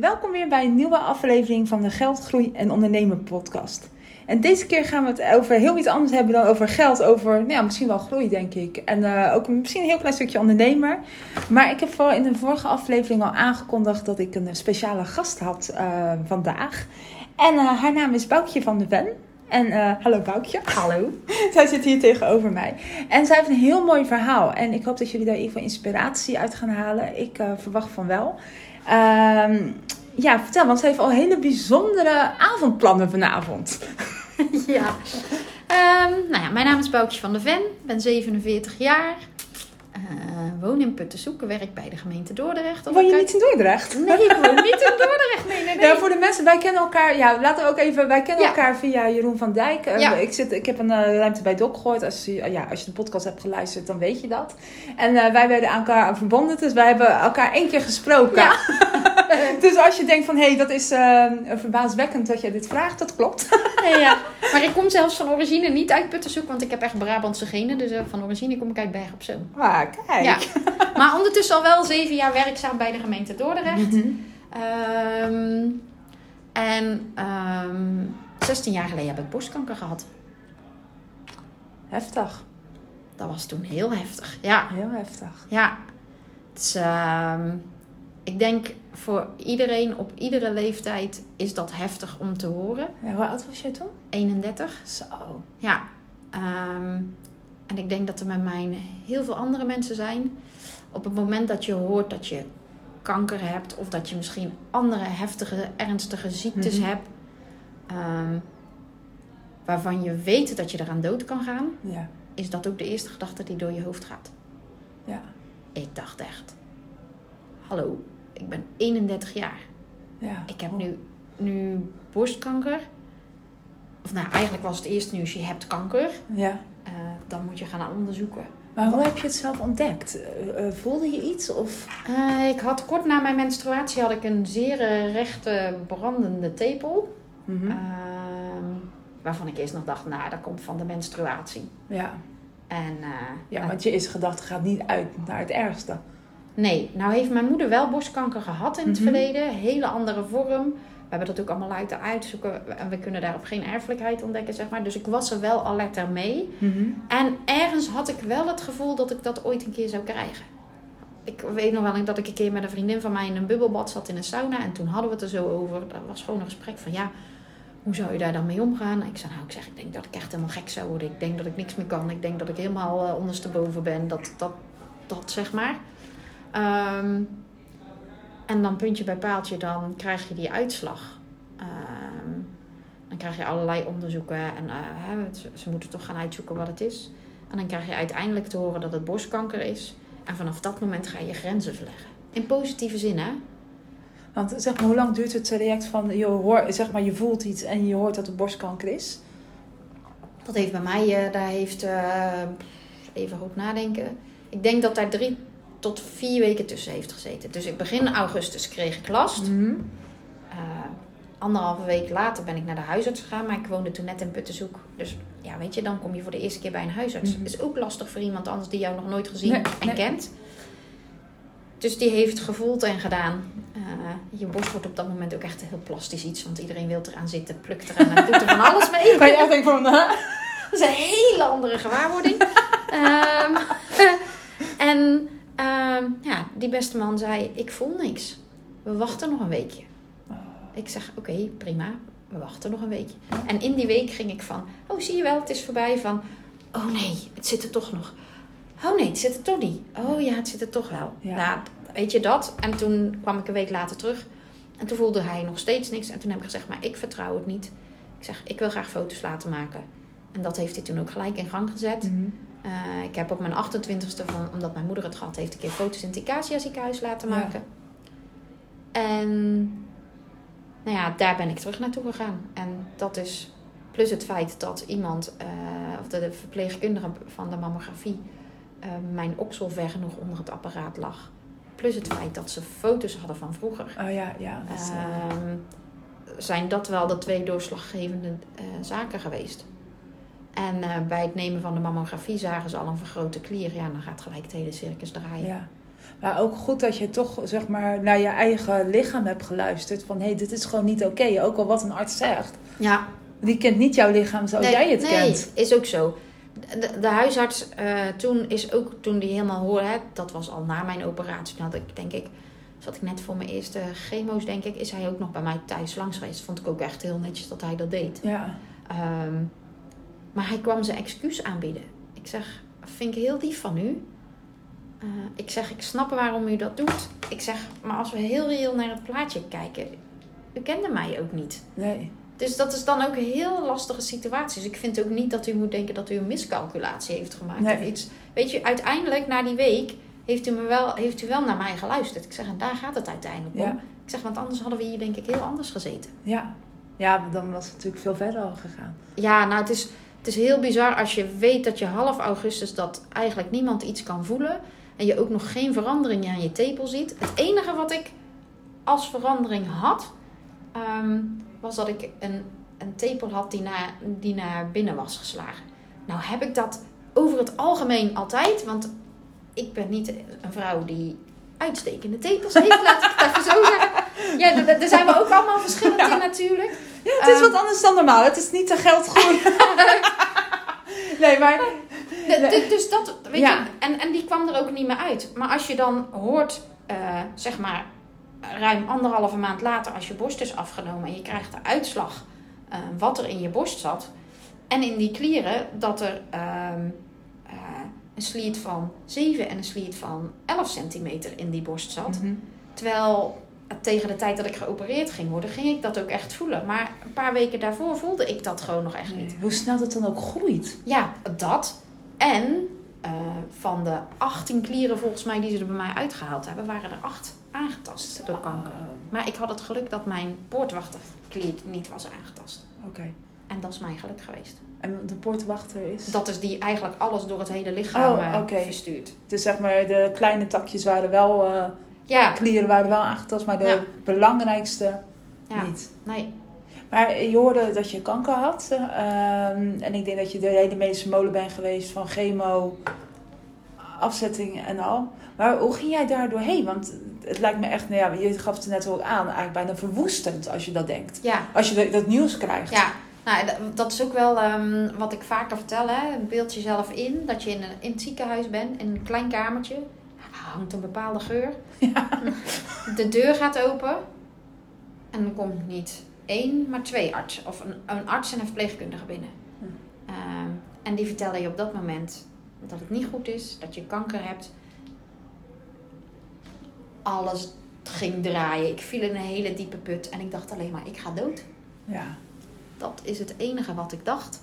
Welkom weer bij een nieuwe aflevering van de Geldgroei en Ondernemen podcast. En deze keer gaan we het over heel iets anders hebben dan over geld. Over nou ja, misschien wel groei, denk ik. En uh, ook misschien een heel klein stukje ondernemer. Maar ik heb vooral in de vorige aflevering al aangekondigd dat ik een speciale gast had uh, vandaag. En uh, haar naam is Boukje van de Ven. En uh, hallo Boukje. Hallo. zij zit hier tegenover mij. En zij heeft een heel mooi verhaal. En ik hoop dat jullie daar even inspiratie uit gaan halen. Ik uh, verwacht van wel. Uh, ja, vertel, want ze heeft al hele bijzondere avondplannen vanavond. ja. Um, nou ja, mijn naam is Boukje van der Ven. Ben 47 jaar. Uh, woon in Puttensoeken, werk bij de gemeente Dordrecht. Woon je niet in Dordrecht? Nee, ik woon niet in Dordrecht. Nee, nee, nee. Ja, voor de mensen, wij kennen elkaar. Ja, laten we ook even. Wij kennen ja. elkaar via Jeroen van Dijk. Uh, ja. ik, zit, ik heb een uh, ruimte bij Doc gegooid. Als je, ja, als je de podcast hebt geluisterd, dan weet je dat. En wij werden aan elkaar verbonden, dus wij hebben elkaar één keer gesproken. Ja. dus als je denkt van hé, hey, dat is verbaaswekkend dat je dit vraagt, dat klopt. ja, maar ik kom zelfs van origine niet uit Puttensoek, want ik heb echt Brabantse genen. Dus van origine kom ik uit Berg op Zoom. Ah, kijk. Ja. Maar ondertussen al wel zeven jaar werkzaam bij de gemeente Dordrecht. Mm -hmm. um, en um, 16 jaar geleden heb ik borstkanker gehad. Heftig. Dat was toen heel heftig. Ja. Heel heftig. Ja. Dus, um, ik denk voor iedereen op iedere leeftijd is dat heftig om te horen. Ja, hoe oud was jij toen? 31. Zo. Ja. Um, en ik denk dat er met mij heel veel andere mensen zijn. Op het moment dat je hoort dat je kanker hebt, of dat je misschien andere heftige, ernstige ziektes mm-hmm. hebt, um, waarvan je weet dat je eraan dood kan gaan, ja. is dat ook de eerste gedachte die door je hoofd gaat. Ja. Ik dacht echt, hallo, ik ben 31 jaar. Ja. Ik heb nu, nu borstkanker. Of nou, eigenlijk was het eerst nieuws, je hebt kanker. Ja. Uh, dan moet je gaan onderzoeken. Maar hoe heb je het zelf ontdekt? Uh, voelde je iets? Of? Uh, ik had kort na mijn menstruatie had ik een zeer rechte brandende tepel. Mm-hmm. Uh, waarvan ik eerst nog dacht, nou, dat komt van de menstruatie. Ja. En, ja, want je eerste gedachte gaat niet uit naar het ergste. Nee, nou heeft mijn moeder wel borstkanker gehad in het Mhm. verleden. Hele andere vorm. We hebben dat ook allemaal laten uitzoeken. En we kunnen daarop geen erfelijkheid ontdekken, zeg maar. Dus ik was er wel alert mee. Mm-hmm. En ergens had ik wel het gevoel dat ik dat ooit een keer zou krijgen. Ik weet nog wel dat ik een keer met een vriendin van mij in een bubbelbad zat in een sauna. En toen hadden we het er zo over. Dat was gewoon een gesprek van ja, hoe zou je daar dan mee omgaan? Ik zei nou, ik zeg, ik denk dat ik echt helemaal gek zou worden. Ik denk dat ik niks meer kan. Ik denk dat ik helemaal uh, ondersteboven ben. Dat, dat, dat zeg maar. Um, en dan puntje bij paaltje, dan krijg je die uitslag. Um, dan krijg je allerlei onderzoeken en uh, hè, ze, moeten toch gaan uitzoeken wat het is. En dan krijg je uiteindelijk te horen dat het borstkanker is. En vanaf dat moment ga je grenzen verleggen. In positieve zin, hè? Want zeg maar, hoe lang duurt het traject van je, hoor, zeg maar, je voelt iets en je hoort dat het borstkanker is? Dat heeft bij mij, uh, daar heeft, uh, even goed nadenken. Ik denk dat daar drie tot vier weken tussen heeft gezeten. Dus in begin augustus kreeg ik last. Mm-hmm. Uh, anderhalve week later ben ik naar de huisarts gegaan. Maar ik woonde toen net in Puttenzoek. Dus ja, weet je, dan kom je voor de eerste keer bij een huisarts. Mm-hmm. is ook lastig voor iemand anders die jou nog nooit gezien Nee, en nee. kent. Dus die heeft gevoeld en gedaan. Uh, je borst wordt op dat moment ook echt heel plastisch iets. Want iedereen wil eraan zitten, plukt eraan en doet er van alles mee. Kan je echt denken van... Dat is een hele andere gewaarwording. um, en um, ja, die beste man zei, ik voel niks. We wachten nog een weekje. Ik zeg, oké, okay, prima. We wachten nog een weekje. En in die week ging ik van, oh zie je wel, het is voorbij. Van, oh nee, het zit er toch nog. Oh nee, het zit er toch niet. Oh ja, het zit er toch wel. Ja. Nou, weet je dat? En toen kwam ik een week later terug. En toen voelde hij nog steeds niks. En toen heb ik gezegd, maar ik vertrouw het niet. Ik zeg, ik wil graag foto's laten maken. En dat heeft hij toen ook gelijk in gang gezet. Mm-hmm. Uh, ik heb op mijn 28ste, van, omdat mijn moeder het gehad heeft, een keer foto's in het Icacia ziekenhuis laten maken. Ja. En nou ja, daar ben ik terug naartoe gegaan. En dat is plus het feit dat iemand, uh, of de, de verpleegkundige van de mammografie, uh, mijn oksel ver genoeg onder het apparaat lag. Plus het feit dat ze foto's hadden van vroeger. Oh ja, ja. Dat is, uh, zijn dat wel de twee doorslaggevende zaken geweest. En uh, bij het nemen van de mammografie zagen ze al een vergrote klier. Ja, dan gaat gelijk het hele circus draaien. Ja. Maar ook goed dat je toch zeg maar naar je eigen lichaam hebt geluisterd. Van hé, hey, dit is gewoon niet oké. Ook al wat een arts zegt. Ja, Die kent niet jouw lichaam zoals jij het nee, kent. is ook zo. De, de huisarts eh, toen is ook, toen die helemaal hoorde, hè, dat was al na mijn operatie. Toen had ik, denk ik, zat ik net voor mijn eerste chemo's, denk ik, is hij ook nog bij mij thuis langs geweest. Vond ik ook echt heel netjes dat hij dat deed. Ja. Ehm, maar hij kwam zijn excuus aanbieden. Ik zeg, vind ik heel lief van u. Eh, ik zeg, ik snap waarom u dat doet. Ik zeg, maar als we heel reëel naar het plaatje kijken, u kende mij ook niet. Nee. Dus dat is dan ook een heel lastige situatie. Dus ik vind ook niet dat u moet denken dat u een miscalculatie heeft gemaakt Nee. of iets. Weet je, uiteindelijk na die week heeft u, me wel, heeft u wel naar mij geluisterd. Ik zeg, en daar gaat het uiteindelijk om. Ja. Ik zeg, want anders hadden we hier denk ik heel anders gezeten. Ja. Ja, dan was het natuurlijk veel verder al gegaan. Ja, nou het is, het is heel bizar als je weet dat je half augustus dat eigenlijk niemand iets kan voelen. En je ook nog geen verandering aan je tepel ziet. Het enige wat ik als verandering had, ehm, was dat ik een, een tepel had die naar, die naar binnen was geslagen. Nou heb ik dat over het algemeen altijd, want ik ben niet een vrouw die uitstekende tepels heeft, laat ik het even zo zeggen. Ja, daar zijn we ook allemaal verschillend in natuurlijk. Ja, het is Ehm. wat anders dan normaal. Het is niet te geld goed. nee, maar... Dus dat, weet Ja. je, en, en die kwam er ook niet meer uit. Maar als je dan hoort, eh, zeg maar, ruim anderhalve maand later, als je borst is afgenomen en je krijgt de uitslag eh, wat er in je borst zat. En in die klieren dat er ehm, eh, een sliert van 7 en een sliert van 11 centimeter in die borst zat. Mhm. Terwijl tegen de tijd dat ik geopereerd ging worden, ging ik dat ook echt voelen. Maar een paar weken daarvoor voelde ik dat gewoon nog echt niet. Nee, Hoe snel het dan ook groeit. Ja, dat. En eh, van de 18 klieren volgens mij die ze er bij mij uitgehaald hebben, waren er 8 aangetast door kanker. Ah, Maar ik had het geluk dat mijn poortwachterklier niet was aangetast. Oké. En dat is mijn geluk geweest. En de poortwachter is... Dat is die eigenlijk alles door het hele lichaam Oh, eh, verstuurt. Dus zeg maar, de kleine takjes waren wel... eh, Ja, klieren waren wel aangetast, maar de Ja. belangrijkste ja. niet. Nee. Maar je hoorde dat je kanker had. ehm, en ik denk dat je de hele medische molen bent geweest van chemo, afzetting en al. Maar hoe ging jij daar doorheen? Want het lijkt me echt, nou ja, je gaf het net ook aan, eigenlijk bijna verwoestend als je dat denkt. Ja, Als je dat- nieuws krijgt. Ja, nou, dat is ook wel ehm, wat ik vaker vertel. Hè. Beeld jezelf in dat je in, een, in het ziekenhuis bent, in een klein kamertje. Hangt een bepaalde geur. De deur gaat open. En dan komt niet één, maar twee artsen. Of een, een arts en een verpleegkundige binnen. Hm. Ehm, en die vertellen je op dat moment dat het niet goed is, dat je kanker hebt. Alles ging draaien. Ik viel in een hele diepe put en ik dacht alleen maar, ik ga dood. Ja. Dat is het enige wat ik dacht.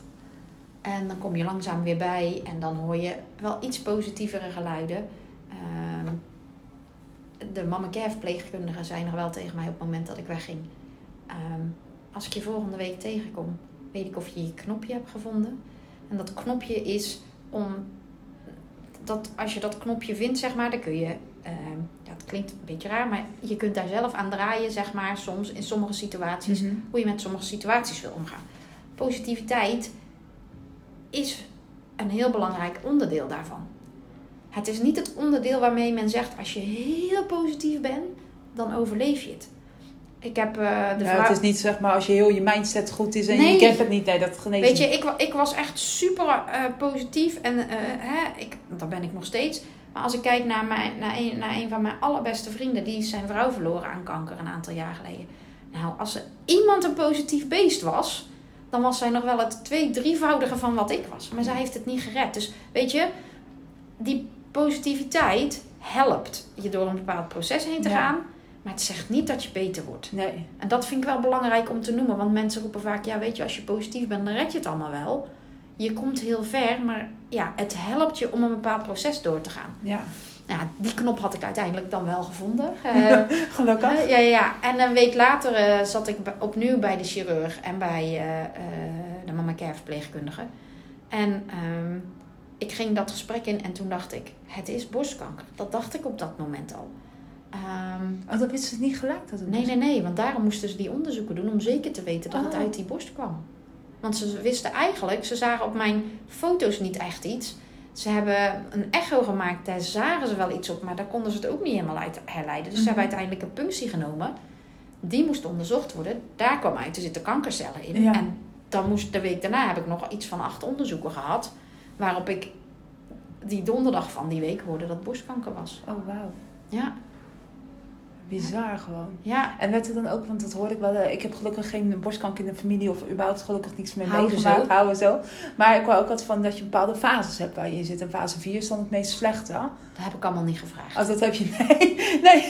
En dan kom je langzaam weer bij en dan hoor je wel iets positievere geluiden. Ehm, de verpleegkundigen zijn er wel tegen mij op het moment dat ik wegging. Ehm, als ik je volgende week tegenkom, weet ik of je je knopje hebt gevonden. En dat knopje is om dat als je dat knopje vindt, zeg maar, dan kun je. ehm, ja, het klinkt een beetje raar, maar je kunt daar zelf aan draaien, zeg maar, soms in sommige situaties Mhm. hoe je met sommige situaties wil omgaan. Positiviteit is een heel belangrijk onderdeel daarvan. Het is niet het onderdeel waarmee men zegt: als je heel positief bent, dan overleef je het. Ik heb eh, de Ja, vrouw. het is niet zeg maar als je heel je mindset goed is en Nee. je kent het niet. Nee, dat geneest Weet je, ik, ik was echt super eh, positief en eh, hè, ik, dat ben ik nog steeds. Maar als ik kijk naar, mijn, naar, een, naar een van mijn allerbeste vrienden, die is zijn vrouw verloren aan kanker een aantal jaar geleden. Nou, als er iemand een positief beest was, dan was zij nog wel het twee, drievoudige van wat ik was. Maar zij heeft het niet gered. Dus weet je, die positiviteit helpt je door een bepaald proces heen te Ja. gaan. Maar het zegt niet dat je beter wordt. Nee. En dat vind ik wel belangrijk om te noemen. Want mensen roepen vaak, ja weet je, als je positief bent, dan red je het allemaal wel. Je komt heel ver, maar ja, het helpt je om een bepaald proces door te gaan. Ja. Nou, die knop had ik uiteindelijk dan wel gevonden. Eh, Gelukkig. eh, ja, ja, ja. En een week later eh, zat ik opnieuw bij de chirurg en bij de mama care verpleegkundige. En ehm, ik ging dat gesprek in en toen dacht ik, het is borstkanker. Dat dacht ik op dat moment al. Ehm, Oh, dat wisten ze niet gelijk dat het Nee, nee, nee, want daarom moesten ze die onderzoeken doen om zeker te weten dat het Oh. uit die borst kwam. Want ze wisten eigenlijk, ze zagen op mijn foto's niet echt iets. Ze hebben een echo gemaakt, daar zagen ze wel iets op, maar daar konden ze het ook niet helemaal uit herleiden. Dus ze hebben Mhm. uiteindelijk een punctie genomen. Die moest onderzocht worden. Daar kwam uit, er zitten kankercellen in. Ja. En dan moest, de week daarna heb ik nog iets van acht onderzoeken gehad. Waarop ik die donderdag van die week hoorde dat borstkanker was. Oh, wauw. Ja, Bizar gewoon. ja. En werd er dan ook, want dat hoorde ik wel, eh, ik heb gelukkig geen borstkanker in de familie of überhaupt gelukkig niets meer Houden meegemaakt. zo. Houden zo. Maar ik hoor ook altijd van dat je bepaalde fases hebt waar je in zit. En fase 4 is dan het meest slechte. Dat heb ik allemaal niet gevraagd. Als dat heb je, nee. nee.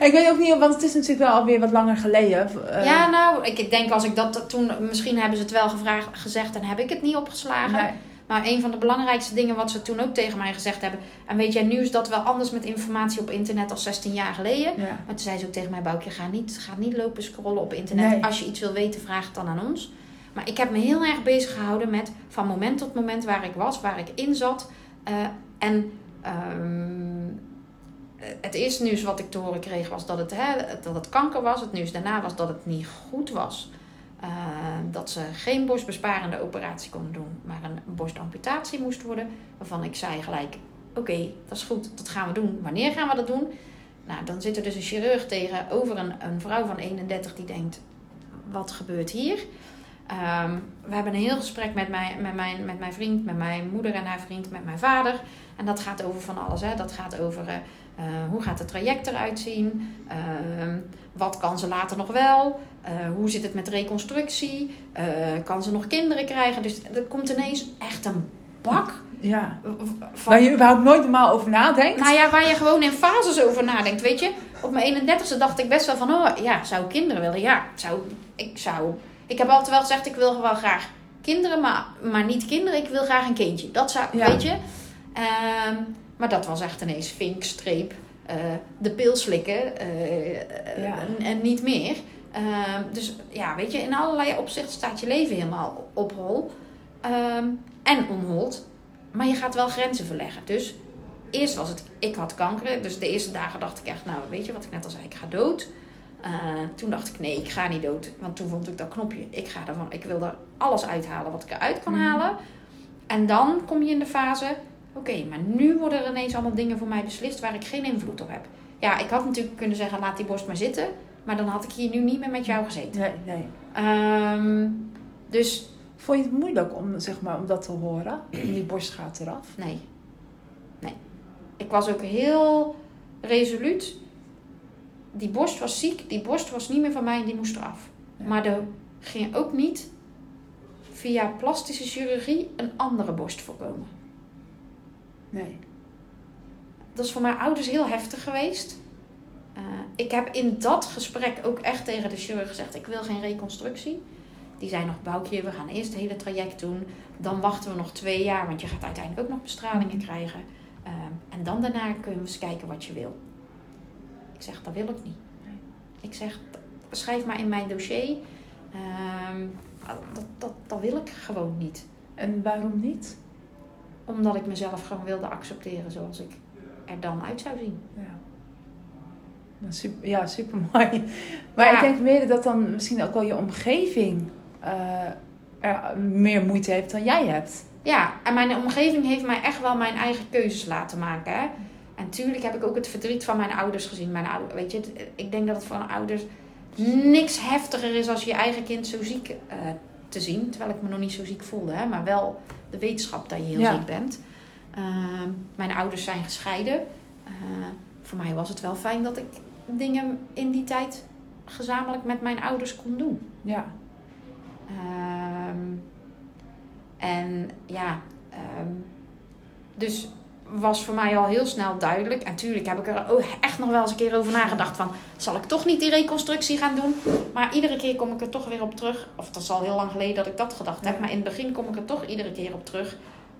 ik weet ook niet, want het is natuurlijk wel alweer wat langer geleden. Eh, ja, nou, ik, ik denk als ik dat toen... Misschien hebben ze het wel gevraagd, gezegd en heb ik het niet opgeslagen. nee. Maar een van de belangrijkste dingen wat ze toen ook tegen mij gezegd hebben... En weet jij, nu is dat wel anders met informatie op internet als 16 jaar geleden. Ja. Maar toen zei ze ook tegen mij, Boukje, ga niet, ga niet lopen scrollen op internet. Nee. Als je iets wil weten, vraag het dan aan ons. Maar ik heb me heel erg bezig gehouden met van moment tot moment waar ik was, waar ik in zat. Eh, en ehm, het eerste nieuws wat ik te horen kreeg was dat het, hè, dat het kanker was. Het nieuws daarna was dat het niet goed was. Eh, dat ze geen borstbesparende operatie konden doen, maar een borstamputatie moest worden. Waarvan ik zei gelijk, oké, dat is goed, dat gaan we doen. Wanneer gaan we dat doen? Nou, dan zit er dus een chirurg tegenover een, een vrouw van 31 die denkt, wat gebeurt hier? Ehm, we hebben een heel gesprek met mijn, met, mijn, met mijn vriend, met mijn moeder en haar vriend, met mijn vader. En dat gaat over van alles. Hè. Dat gaat over eh, hoe gaat het traject eruit zien? Ehm, wat kan ze later nog wel? Eh, hoe zit het met reconstructie? Eh, kan ze nog kinderen krijgen? Dus er komt ineens echt een bak ja. van Waar je überhaupt nooit normaal over nadenkt. nou ja, waar je gewoon in fases over nadenkt, weet je. Op mijn 31ste dacht ik best wel van, oh ja, zou ik kinderen willen? Ja, zou, ik zou... Ik heb altijd wel gezegd, ik wil wel graag kinderen, maar, maar niet kinderen. Ik wil graag een kindje. Dat zou, Ja. weet je. Ehm, maar dat was echt ineens vink, streep, eh, de pil slikken Ja. en, en niet meer. Ehm, dus ja, weet je, in allerlei opzichten staat je leven helemaal op hol. Ehm, en onhold. Maar je gaat wel grenzen verleggen. Dus eerst was het, ik had kanker. Dus de eerste dagen dacht ik echt, nou weet je wat ik net al zei, ik ga dood. Eh, toen dacht ik, nee, ik ga niet dood. Want toen vond ik dat knopje, ik ga ervan, ik wil er alles uithalen wat ik eruit kan Mhm. halen. En dan kom je in de fase, oké, maar nu worden er ineens allemaal dingen voor mij beslist waar ik geen invloed op heb. Ja, ik had natuurlijk kunnen zeggen, laat die borst maar zitten. Maar dan had ik hier nu niet meer met jou gezeten. Nee, nee. Ehm, dus Vond je het moeilijk om, zeg maar, om dat te horen? Die borst gaat eraf. Nee. Nee. Ik was ook heel resoluut. Die borst was ziek. Die borst was niet meer van mij en die moest eraf. Ja. Maar er ging ook niet via plastische chirurgie een andere borst voorkomen. Nee. Dat is voor mijn ouders heel heftig geweest. Ik heb in dat gesprek ook echt tegen de chirurg gezegd: ik wil geen reconstructie. Die zei nog: Boukje, we gaan eerst het hele traject doen. Dan wachten we nog twee jaar, want je gaat uiteindelijk ook nog bestralingen krijgen. Eh, en dan daarna kunnen we eens kijken wat je wil. Ik zeg: dat wil ik niet. Ik zeg: schrijf maar in mijn dossier. Ehm, dat, dat, dat wil ik gewoon niet. En waarom niet? Omdat ik mezelf gewoon wilde accepteren zoals ik er dan uit zou zien. Ja. Nou, super, ja, super mooi. Maar Ja. ik denk meer dat dan misschien ook wel je omgeving eh, er meer moeite heeft dan jij hebt. Ja, en mijn omgeving heeft mij echt wel mijn eigen keuzes laten maken. Hè? En tuurlijk heb ik ook het verdriet van mijn ouders gezien. Mijn ouder, weet je, ik denk dat het voor een ouders niks heftiger is als je eigen kind zo ziek eh, te zien. Terwijl ik me nog niet zo ziek voelde, hè? maar wel de wetenschap dat je heel Ja. ziek bent. Ehm, mijn ouders zijn gescheiden. Eh, voor mij was het wel fijn dat ik dingen in die tijd gezamenlijk met mijn ouders kon doen. Ja. Ehm, en ja, ehm, dus was voor mij al heel snel duidelijk. En natuurlijk heb ik er ook echt nog wel eens een keer over nagedacht van... zal ik toch niet die reconstructie gaan doen? Maar iedere keer kom ik er toch weer op terug. Of dat is al heel lang geleden dat ik dat gedacht heb. Maar in het begin kom ik er toch iedere keer op terug.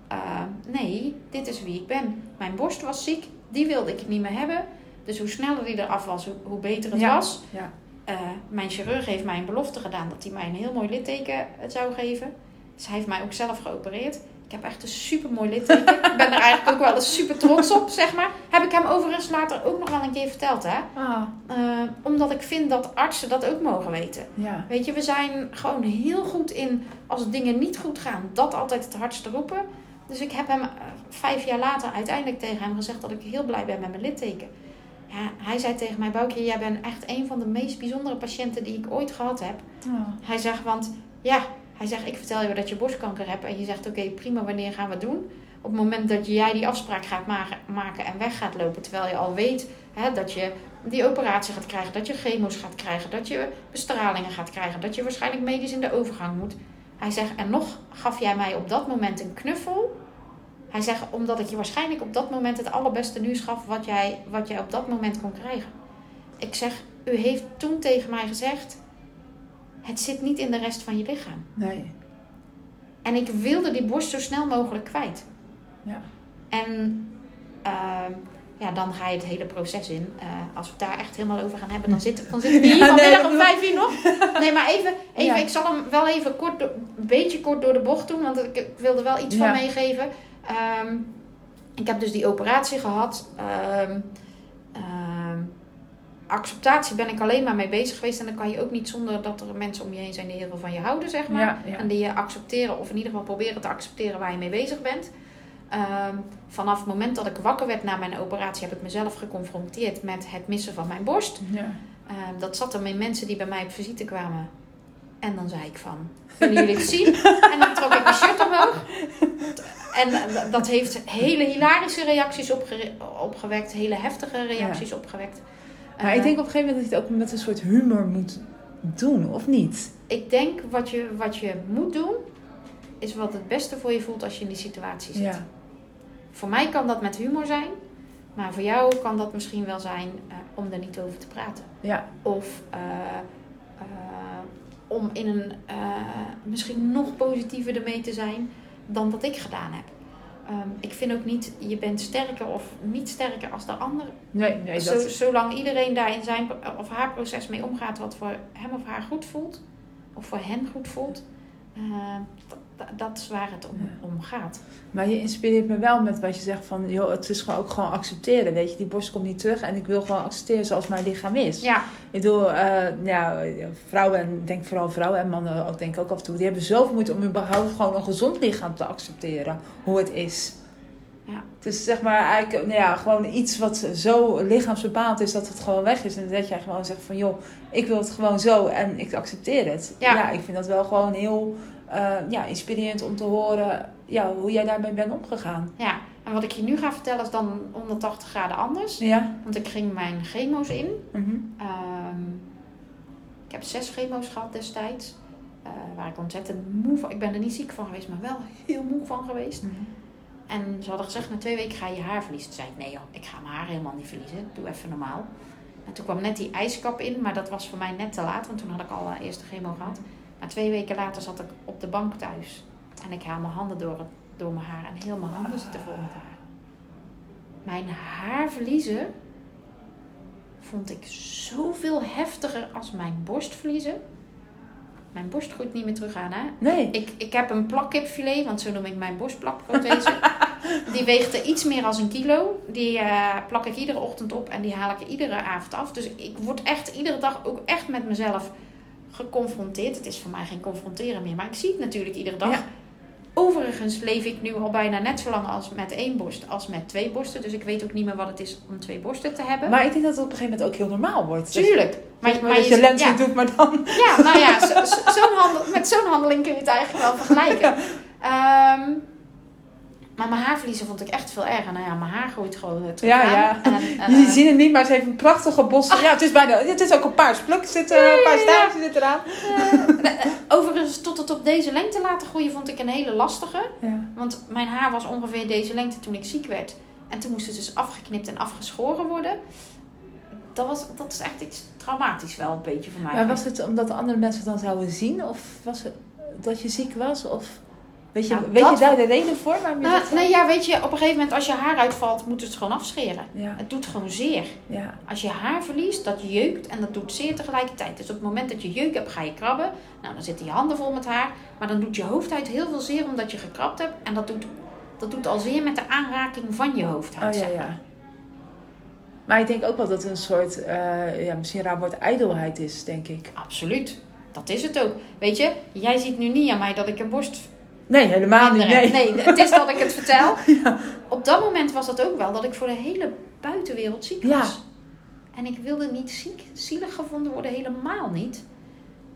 Eh, nee, dit is wie ik ben. Mijn borst was ziek. Die wilde ik niet meer hebben. Dus hoe sneller die eraf was, hoe, hoe beter het Ja. was. Ja. Eh, mijn chirurg heeft mij een belofte gedaan dat hij mij een heel mooi litteken eh, zou geven. Dus hij heeft mij ook zelf geopereerd. Ik heb echt een super mooi litteken. ik ben er eigenlijk ook wel eens super trots op, zeg maar. Heb ik hem overigens later ook nog wel een keer verteld, hè? Ah, Eh, omdat ik vind dat artsen dat ook mogen weten. ja. Weet je, we zijn gewoon heel goed in, als dingen niet goed gaan, dat altijd het hardste roepen. Dus ik heb hem vijf jaar later uiteindelijk tegen hem gezegd dat ik heel blij ben met mijn litteken. Ja, hij zei tegen mij, Boukje, jij bent echt een van de meest bijzondere patiënten die ik ooit gehad heb. Oh. Hij zegt, want ja, hij zegt, ik vertel je dat je borstkanker hebt. En je zegt, oké, prima, wanneer gaan we het doen? Op het moment dat jij die afspraak gaat ma- maken en weg gaat lopen, terwijl je al weet hè, dat je die operatie gaat krijgen, dat je chemo's gaat krijgen, dat je bestralingen gaat krijgen, dat je waarschijnlijk medisch in de overgang moet. Hij zegt, en nog gaf jij mij op dat moment een knuffel. Hij zegt, omdat ik je waarschijnlijk op dat moment het allerbeste nieuws gaf wat jij, wat jij op dat moment kon krijgen. Ik zeg, u heeft toen tegen mij gezegd, het zit niet in de rest van je lichaam. Nee. En ik wilde die borst zo snel mogelijk kwijt. Ja. En ehm, ja, dan ga je het hele proces in. Eh, als we het daar echt helemaal over gaan hebben, dan zitten dan we hier Ja, vanmiddag om vijf uur nog. Nee, maar even, even Ja. ik zal hem wel even kort, een beetje kort door de bocht doen, want ik, wilde wel iets van meegeven. Ehm, ik heb dus die operatie gehad. Ehm, ehm, acceptatie ben ik alleen maar mee bezig geweest. En dan kan je ook niet zonder dat er mensen om je heen zijn die heel veel van je houden, zeg maar. Ja, ja. En die je accepteren, of in ieder geval proberen te accepteren waar je mee bezig bent. Vanaf het moment dat ik wakker werd na mijn operatie, heb ik mezelf geconfronteerd met het missen van mijn borst. Ja. Dat zat er met mensen die bij mij op visite kwamen. En dan zei ik van, willen jullie het zien? En dan trok ik mijn shirt omhoog. En eh, dat heeft hele hilarische reacties opge- opgewekt. Hele heftige reacties opgewekt. Maar Eh, ik denk op een gegeven moment dat je het ook met een soort humor moet doen, of niet? ik denk wat je, wat je moet doen, is wat het beste voor je voelt als je in die situatie zit. Ja. Voor mij kan dat met humor zijn. Maar voor jou kan dat misschien wel zijn eh, om er niet over te praten. Ja. Of eh, eh, om in een eh, misschien nog positiever ermee te zijn dan dat ik gedaan heb. Ehm, ik vind ook niet, je bent sterker of niet sterker als de ander. Nee, nee, Zo- dat... zolang iedereen daar in zijn of haar proces mee omgaat wat voor hem of haar goed voelt. Of voor hen goed voelt. Eh, dat, is waar het om, Ja. om gaat. Maar je inspireert me wel met wat je zegt van... Joh, het is gewoon ook gewoon accepteren, weet je. Die borst komt niet terug en ik wil gewoon accepteren zoals mijn lichaam is. Ja, Ik bedoel, eh, ja, vrouwen, en denk vooral vrouwen en mannen ook, denk ik ook af en toe... die hebben zoveel moeite om überhaupt gewoon een gezond lichaam te accepteren. Hoe het is. Is zeg maar eigenlijk nou ja, gewoon iets wat zo lichaamsbepaald is dat het gewoon weg is. En dat jij gewoon zegt van joh, ik wil het gewoon zo en ik accepteer het. Ja. ik vind dat wel gewoon heel eh, ja, inspirerend om te horen ja, hoe jij daarmee bent omgegaan. ja. En wat ik je nu ga vertellen is dan 180 graden anders. Ja. Want ik ging mijn chemo's in. Mhm. Ehm, ik heb zes chemo's gehad destijds. eh, waar ik ontzettend moe van... Ik ben er niet ziek van geweest, maar wel heel moe van geweest. Mhm. En ze hadden gezegd, na twee weken ga je haar verliezen. Toen zei ik, nee joh, ik ga mijn haar helemaal niet verliezen. Doe even normaal. En toen kwam net die ijskap in, maar dat was voor mij net te laat. Want toen had ik al uh, eerst de chemo gehad. Maar twee weken later zat ik op de bank thuis. En ik haal mijn handen door, het, door mijn haar. En heel mijn handen zitten vol met haar. Mijn haar verliezen vond ik zoveel heftiger als mijn borst verliezen. Mijn borst groeit niet meer terug aan, hè? Nee. Ik, ik heb een plakkipfilet, want zo noem ik mijn borstplakprothese. die weegt er iets meer dan een kilo. Die eh, plak ik iedere ochtend op en die haal ik er iedere avond af. Dus ik word echt iedere dag ook echt met mezelf geconfronteerd. Het is voor mij geen confronteren meer, maar ik zie het natuurlijk iedere dag. Ja. Overigens leef ik nu al bijna net zo lang als met één borst als met twee borsten. Dus ik weet ook niet meer wat het is om twee borsten te hebben. Maar ik denk dat het op een gegeven moment ook heel normaal wordt. Tuurlijk. Maar, maar dat je ziet- lens ja. doet, maar dan... Ja, nou ja, zo- handel, met zo'n handeling kun je het eigenlijk wel vergelijken. Ehm, maar mijn haarverliezen vond ik echt veel erger. Nou ja, mijn haar groeit gewoon eh, terug Ja, aan. ja. En, eh, Jullie zien het niet, maar ze heeft een prachtige bos. Ja, het is bijna... Het is ook een paars pluk. Zit, eh, een paar staartjes zit eraan. eh, overigens, tot het op deze lengte laten groeien vond ik een hele lastige. Ja. Want mijn haar was ongeveer deze lengte toen ik ziek werd. En toen moest het dus afgeknipt en afgeschoren worden. Dat, was, dat is echt iets traumatisch wel een beetje voor mij. Maar was het omdat andere mensen het dan zouden zien? Of was het dat je ziek was? Of weet je, Nou, weet je dat- daar de reden voor? Waarom je Nou, dat ja, weet je, op een gegeven moment als je haar uitvalt, moet het gewoon afscheren. Ja, Het doet gewoon zeer. ja. Als je haar verliest, dat jeukt en dat doet zeer tegelijkertijd. Dus op het moment dat je jeuk hebt, ga je krabben. Nou, dan zitten je handen vol met haar. Maar dan doet je hoofdhuid heel veel zeer omdat je gekrabt hebt. En dat doet, dat doet al zeer met de aanraking van je hoofdhuid. Oh ja, zeg maar. ja. Maar ik denk ook wel dat het een soort, eh, ja, misschien raar woord, ijdelheid is, denk ik. Absoluut. Dat is het ook. Weet je, jij ziet nu niet aan mij dat ik een borst Nee, helemaal niet. Nee. nee, het is dat ik het vertel. Ja. Op dat moment was dat ook wel dat ik voor de hele buitenwereld ziek Ja. was. En ik wilde niet ziek, zielig gevonden worden, helemaal niet.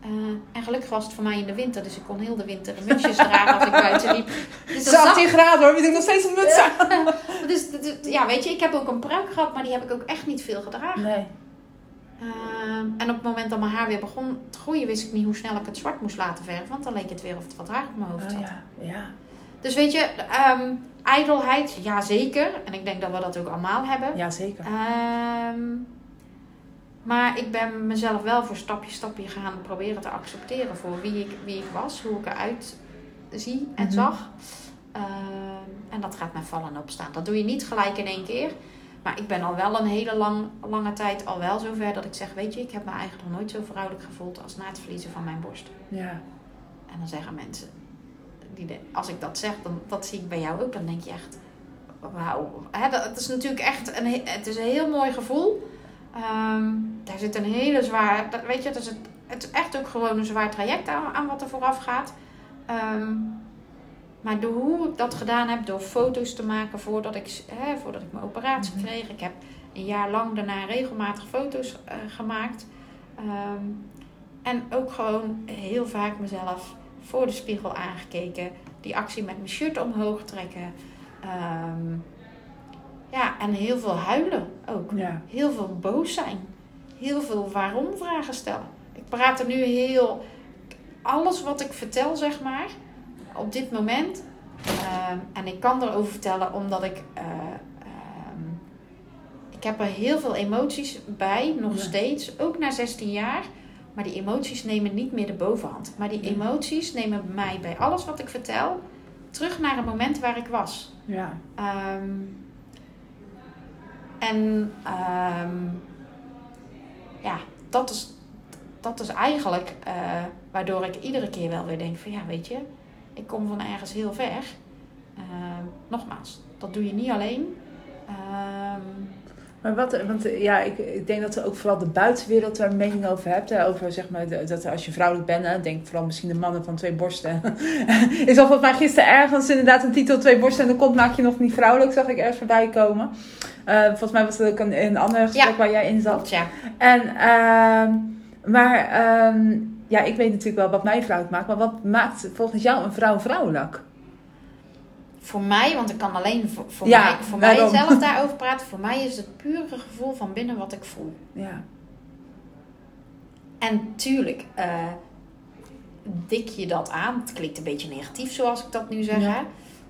Eh, en gelukkig was het voor mij in de winter, dus ik kon heel de winter een mutsjes dragen als ik buiten liep. Dus Het dat is zag 18 graden hoor, we doen nog steeds een muts aan. dus, dus, ja, weet je, ik heb ook een pruik gehad, maar die heb ik ook echt niet veel gedragen. Nee. Ehm, en op het moment dat mijn haar weer begon te groeien, wist ik niet hoe snel ik het zwart moest laten verven. Want dan leek het weer of het wat haar op mijn hoofd Oh, had. ja. ja. Dus weet je, ehm ijdelheid, ja zeker. En ik denk dat we dat ook allemaal hebben. Ja, zeker. Ehm, maar ik ben mezelf wel voor stapje stapje gaan proberen te accepteren voor wie ik, wie ik was, hoe ik eruit zie en Mhm. zag. En dat gaat met vallen en opstaan. Dat doe je niet gelijk in één keer. Maar ik ben al wel een hele lang, lange tijd al wel zover dat ik zeg, weet je, ik heb me eigenlijk nog nooit zo vrouwelijk gevoeld als na het verliezen van mijn borst. Ja. En dan zeggen mensen, die de- als ik dat zeg, dan dat zie ik bij jou ook, dan denk je echt, wauw. Dat- Het is natuurlijk echt een, he- het is een heel mooi gevoel. Ehm, daar zit een hele zwaar, dat, weet je, het is, het, het is echt ook gewoon een zwaar traject aan, aan wat er vooraf gaat. Ehm, maar door hoe ik dat gedaan heb, door foto's te maken voordat ik, hè, voordat ik mijn operatie Mhm. kreeg. Ik heb een jaar lang daarna regelmatig foto's eh, gemaakt. Ehm, en ook gewoon heel vaak mezelf voor de spiegel aangekeken. Die actie met mijn shirt omhoog trekken. Ehm, ja, en heel veel huilen ook. Ja. Heel veel boos zijn. Heel veel waarom vragen stellen. Ik praat er nu heel... Alles wat ik vertel, zeg maar, op dit moment... ehm, en ik kan erover vertellen omdat ik... eh, ehm, ik heb er heel veel emoties bij, nog Ja. steeds. Ook na 16 jaar. Maar die emoties nemen niet meer de bovenhand. Maar die emoties nemen mij bij alles wat ik vertel... terug naar het moment waar ik was. Ja. Ehm, en ja, dat is, dat is eigenlijk eh, waardoor ik iedere keer wel weer denk van ja, weet je, ik kom van ergens heel ver. Ehm, nogmaals, dat doe je niet alleen. Ehm, Maar wat, want eh, ja, ik, ik denk dat er ook vooral de buitenwereld daar een mening over hebt. Hè, over zeg maar, dat als je vrouwelijk bent, hè, denk vooral misschien de mannen van twee borsten. ik zag volgens mij gisteren ergens inderdaad een titel twee borsten en de kont maak je nog niet vrouwelijk, zag ik ergens voorbij komen. Eh, volgens mij was dat ook een, een ander gesprek Ja. waar jij in zat. ja, En, ehm, maar ja, ik weet natuurlijk wel wat mij vrouwelijk maakt, maar wat maakt volgens jou een vrouw vrouwelijk? voor mij, want ik kan alleen voor, voor, Ja, mij, voor daarom. mijzelf daarover praten. Voor mij is het pure gevoel van binnen wat ik voel. Ja, En tuurlijk, eh, dik je dat aan. Het klinkt een beetje negatief zoals ik dat nu zeg. Ja. hè.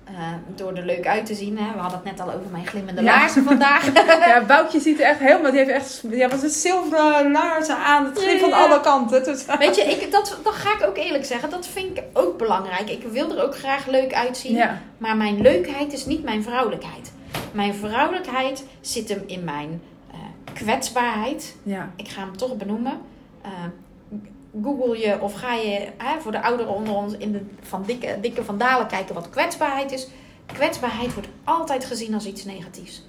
Eh, door er leuk uit te zien. Hè. We hadden het net al over mijn glimmende Ja. laarzen vandaag. ja Boukje ziet er echt helemaal, die heeft echt, ja, was het zilveren laarzen aan, het glimt van Ja. alle kanten. Dus, Weet je, ik, dat, dat ga ik ook eerlijk zeggen. Dat vind ik ook belangrijk. Ik wil er ook graag leuk uitzien. ja, Maar mijn leukheid is niet mijn vrouwelijkheid. Mijn vrouwelijkheid zit hem in mijn eh, kwetsbaarheid. ja, ik ga hem toch benoemen. Eh, Google je of ga je hè, voor de ouderen onder ons in de, van dikke, dikke vandalen kijken wat kwetsbaarheid is. Kwetsbaarheid wordt altijd gezien als iets negatiefs.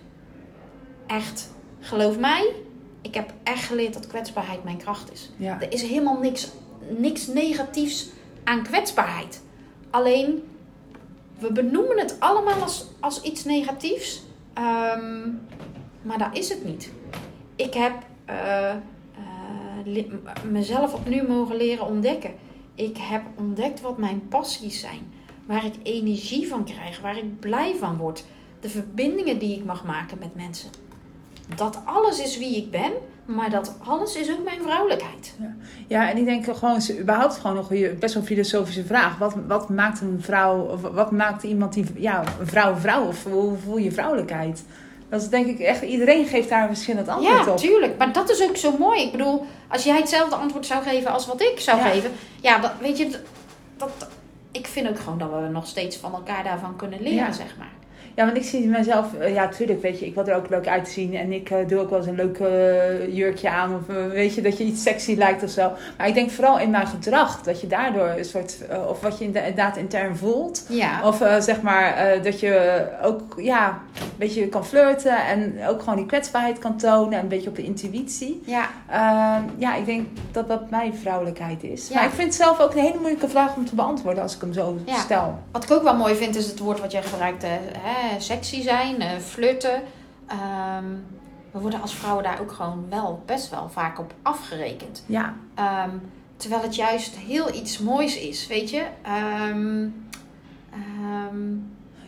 Echt, geloof mij, ik heb echt geleerd dat kwetsbaarheid mijn kracht is. ja, Er is helemaal niks, niks negatiefs aan kwetsbaarheid. Alleen, we benoemen het allemaal als, als iets negatiefs. Ehm, maar dat is het niet. Ik heb eh, mezelf opnieuw mogen leren ontdekken. Ik heb ontdekt wat mijn passies zijn. Waar ik energie van krijg. Waar ik blij van word. De verbindingen die ik mag maken met mensen. Dat alles is wie ik ben. Maar dat alles is ook mijn vrouwelijkheid. ja, en ik denk gewoon, überhaupt gewoon nog een best wel filosofische vraag. Wat, wat maakt een vrouw, of wat maakt iemand die, ja, een vrouw vrouw? Of hoe voel je vrouwelijkheid? Dat is denk ik echt, iedereen geeft daar een verschillend antwoord Ja, op. tuurlijk. Maar dat is ook zo mooi. Ik bedoel, als jij hetzelfde antwoord zou geven als wat ik zou Ja. geven. Ja, dat, weet je, dat, dat- ik vind ook gewoon dat we nog steeds van elkaar daarvan kunnen leren, Ja. zeg maar. Ja, want ik zie mezelf, eh, ja, tuurlijk, weet je, ik wil er ook leuk uitzien. En ik eh, doe ook wel eens een leuk eh, jurkje aan. Of weet je, dat je iets sexy lijkt of zo. Maar ik denk vooral in mijn gedrag, dat je daardoor een soort, of wat je inderdaad intern voelt. Ja. Of zeg maar dat je ook, ja, een beetje kan flirten. En ook gewoon die kwetsbaarheid kan tonen. En een beetje op de intuïtie. Ja. Ehm, ja, ik denk dat dat mijn vrouwelijkheid is. Ja. Maar ik vind het zelf ook een hele moeilijke vraag om te beantwoorden als ik hem zo Ja. stel. Wat ik ook wel mooi vind is het woord wat jij gebruikt, hè, sexy zijn, eh, flirten. Ehm, we worden als vrouwen daar ook gewoon wel best wel vaak op afgerekend. Ja, Ehm, terwijl het juist heel iets moois is, weet je. Ehm, ehm,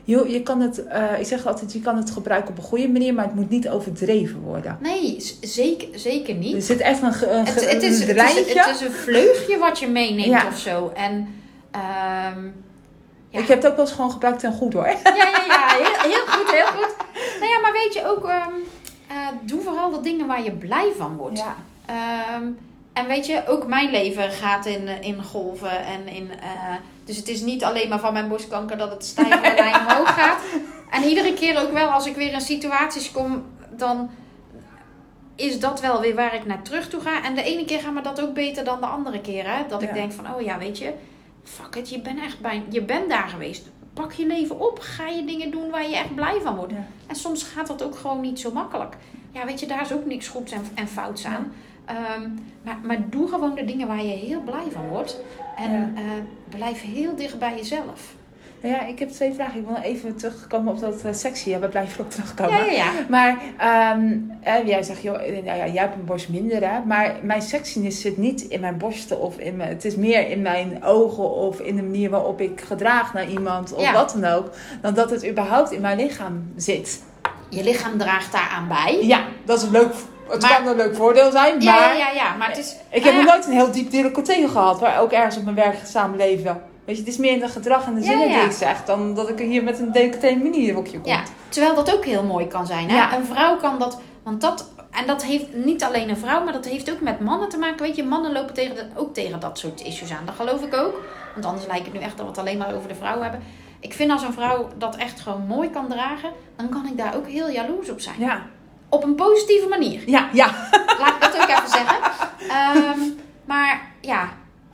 je, je kan het, eh, ik zeg altijd, je kan het gebruiken op een goede manier, maar het moet niet overdreven worden. nee, zeker, zeker niet. Er zit echt een, ge- Het, het, is, een het, is, het is een vleugje wat je meeneemt Ja. of zo. En ehm, ja. Ik heb het ook wel eens gewoon gebruikt ten goed hoor. Ja, ja, ja. Heel, heel goed, heel goed. Nou ja, maar weet je ook, ehm, eh, doe vooral de dingen waar je blij van wordt. Ja. Ehm, en weet je, ook mijn leven gaat in, eh, in golven en in... eh, dus het is niet alleen maar van mijn borstkanker dat het stijve lijn omhoog gaat. En iedere keer ook wel, als ik weer in situaties kom, dan is dat wel weer waar ik naar terug toe ga. En de ene keer gaat me dat ook beter dan de andere keer. Hè? Dat Ja. ik denk van, oh ja, weet je, fuck it, je bent echt bij, je bent daar geweest. Pak je leven op, ga je dingen doen waar je echt blij van wordt. Ja. En soms gaat dat ook gewoon niet zo makkelijk. Ja, weet je, daar is ook niks goeds en, en fouts aan. Ehm, maar, maar doe gewoon de dingen waar je heel blij van wordt. En Ja. eh, blijf heel dicht bij jezelf. Nou ja, ik heb twee vragen. Ik wil even terugkomen op dat eh, sexy. Ja, we blijven erop terugkomen. Ja, ja, ja. Maar ehm, eh, jij zegt, joh, eh, nou ja, jij hebt een borst minder, hè? Maar mijn sexiness zit niet in mijn borsten of in mijn... Het is meer in mijn ogen of in de manier waarop ik gedraag naar iemand of Ja. wat dan ook. Dan dat het überhaupt in mijn lichaam zit. Je lichaam draagt daaraan bij. Ja, dat is een leuk... Het Maar- kan een leuk voordeel zijn, maar... ja, ja, ja. Maar het is... Ik heb nog ja, nooit een heel diep decolleté gehad, waar ook ergens op mijn werkzaam leven. Weet je, het is meer in het gedrag en de zinnen ja. die ik zeg, dan dat ik er hier met een decolleté minirokje kom. Ja, terwijl dat ook heel mooi kan zijn. Hè? Ja. Een vrouw kan dat... Want dat... En dat heeft niet alleen een vrouw, maar dat heeft ook met mannen te maken. Weet je, mannen lopen tegen de, ook tegen dat soort issues aan. Dat geloof ik ook. Want anders lijkt het nu echt dat we het alleen maar over de vrouw hebben. Ik vind als een vrouw dat echt gewoon mooi kan dragen, dan kan ik daar ook heel jaloers op zijn. Ja, Op een positieve manier. ja, ja. Laat ik dat ook even zeggen. Ehm, maar ja,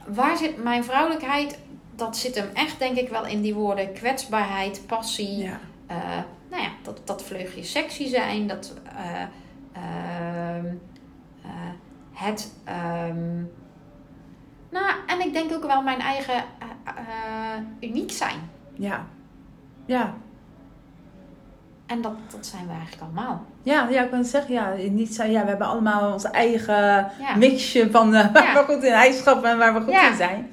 waar zit mijn vrouwelijkheid? Dat zit hem echt, denk ik, wel in die woorden kwetsbaarheid, passie. ja. eh, nou ja, dat, dat vleugje sexy zijn. Dat eh, ehm, eh, het. ehm, nou, en ik denk ook wel mijn eigen uniek zijn. Ja. Ja. En dat, dat zijn we eigenlijk allemaal. Ja, ja, ik ben zeggen, ja, niet zo, ja, we hebben allemaal ons eigen Ja. mixje van waar Ja. we goed in eigenschappen en waar we goed in zijn.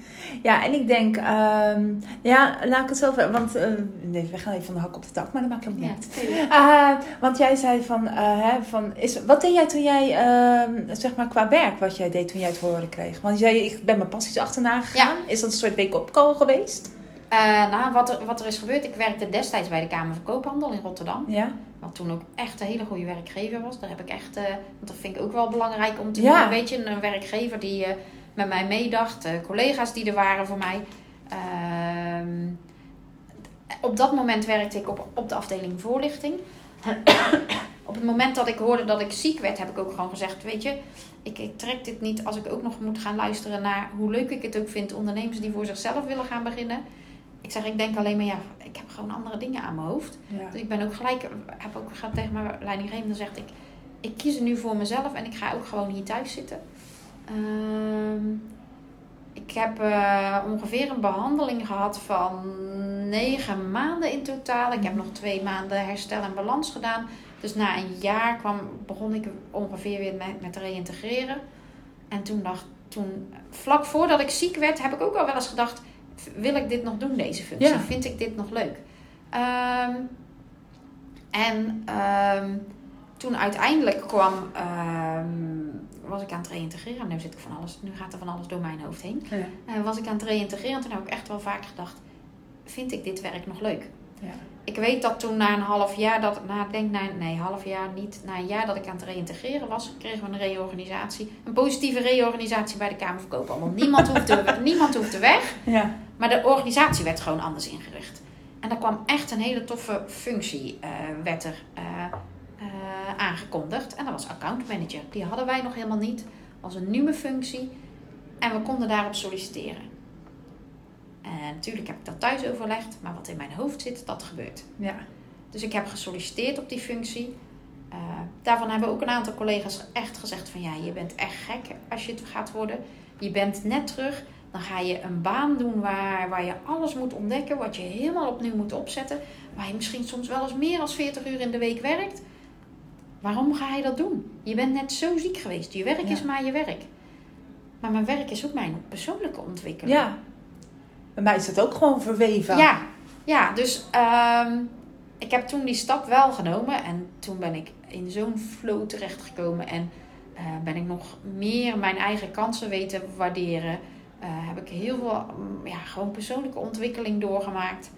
Ja, en ik denk, ehm, ja, laat ik het zo ver, want eh, nee, we gaan even van de hak op de tak, maar dat maakt ook niet uit. Ja. Eh, want jij zei van, eh, hè, van is, wat deed jij toen jij, ehm, zeg maar qua werk, wat jij deed toen jij het horen kreeg? Want je zei, ik ben mijn passies achterna gegaan. Is dat een soort wake-up call geweest? Nou, wat er, wat er is gebeurd, ik werkte destijds bij de Kamer van Koophandel in Rotterdam. Ja. Wat toen ook echt een hele goede werkgever was. Daar heb ik echt, want dat vind ik ook wel belangrijk om te Ja. doen. Weet je, een werkgever die met mij meedacht, collega's die er waren voor mij. Ehm, op dat moment werkte ik op, op de afdeling voorlichting. op het moment dat ik hoorde dat ik ziek werd, heb ik ook gewoon gezegd: Weet je, ik, ik trek dit niet als ik ook nog moet gaan luisteren naar hoe leuk ik het ook vind. Ondernemers die voor zichzelf willen gaan beginnen. Ik zeg, ik denk alleen maar ja, ik heb gewoon andere dingen aan mijn hoofd. Ja. Dus ik ben ook gelijk, heb ook gaat tegen mijn leidinggevende gezegd, ik, ik kies er nu voor mezelf en ik ga ook gewoon hier thuis zitten. Ehm, ik heb eh, ongeveer een behandeling gehad van negen maanden in totaal. Ik heb nog twee maanden herstel en balans gedaan. Dus na een jaar kwam, begon ik ongeveer weer met, met reïntegreren. En toen dacht, toen, vlak voordat ik ziek werd, heb ik ook al wel eens gedacht, wil ik dit nog doen, deze functie? Ja. Vind ik dit nog leuk? Ehm, en ehm, toen uiteindelijk kwam, was ik aan het reïntegreren. Nu zit ik van alles, nu gaat er van alles door mijn hoofd heen. Ja. Eh, was ik aan het reïntegreren en toen heb ik echt wel vaak gedacht, vind ik dit werk nog leuk? Ja. Ik weet dat toen na een half jaar, dat, na, denk na, nee, half jaar niet, na een jaar dat ik aan het reïntegreren was, kregen we een reorganisatie. Een positieve reorganisatie bij de Kamer van Koophandel. Niemand hoefde, niemand hoefde weg. Ja. Maar de organisatie werd gewoon anders ingericht. En er kwam echt een hele toffe functie, eh, werd er eh, eh, aangekondigd. En dat was account manager. Die hadden wij nog helemaal niet. was een nieuwe functie. En we konden daarop solliciteren. En natuurlijk heb ik dat thuis overlegd. Maar wat in mijn hoofd zit, dat gebeurt. Ja. Dus ik heb gesolliciteerd op die functie. Uh, daarvan hebben ook een aantal collega's echt gezegd van ja, je bent echt gek als je het gaat worden. Je bent net terug, dan ga je een baan doen waar, waar je alles moet ontdekken, wat je helemaal opnieuw moet opzetten. Waar je misschien soms wel eens meer dan 40 uur in de week werkt. Waarom ga je dat doen? Je bent net zo ziek geweest. Je werk Ja. is maar je werk. Maar mijn werk is ook mijn persoonlijke ontwikkeling. ja. Bij mij is dat ook gewoon verweven. Ja, ja dus ehm, ik heb toen die stap wel genomen. En toen ben ik in zo'n flow terechtgekomen. En eh, ben ik nog meer mijn eigen kansen weten waarderen. Eh, heb ik heel veel mm, ja, gewoon persoonlijke ontwikkeling doorgemaakt.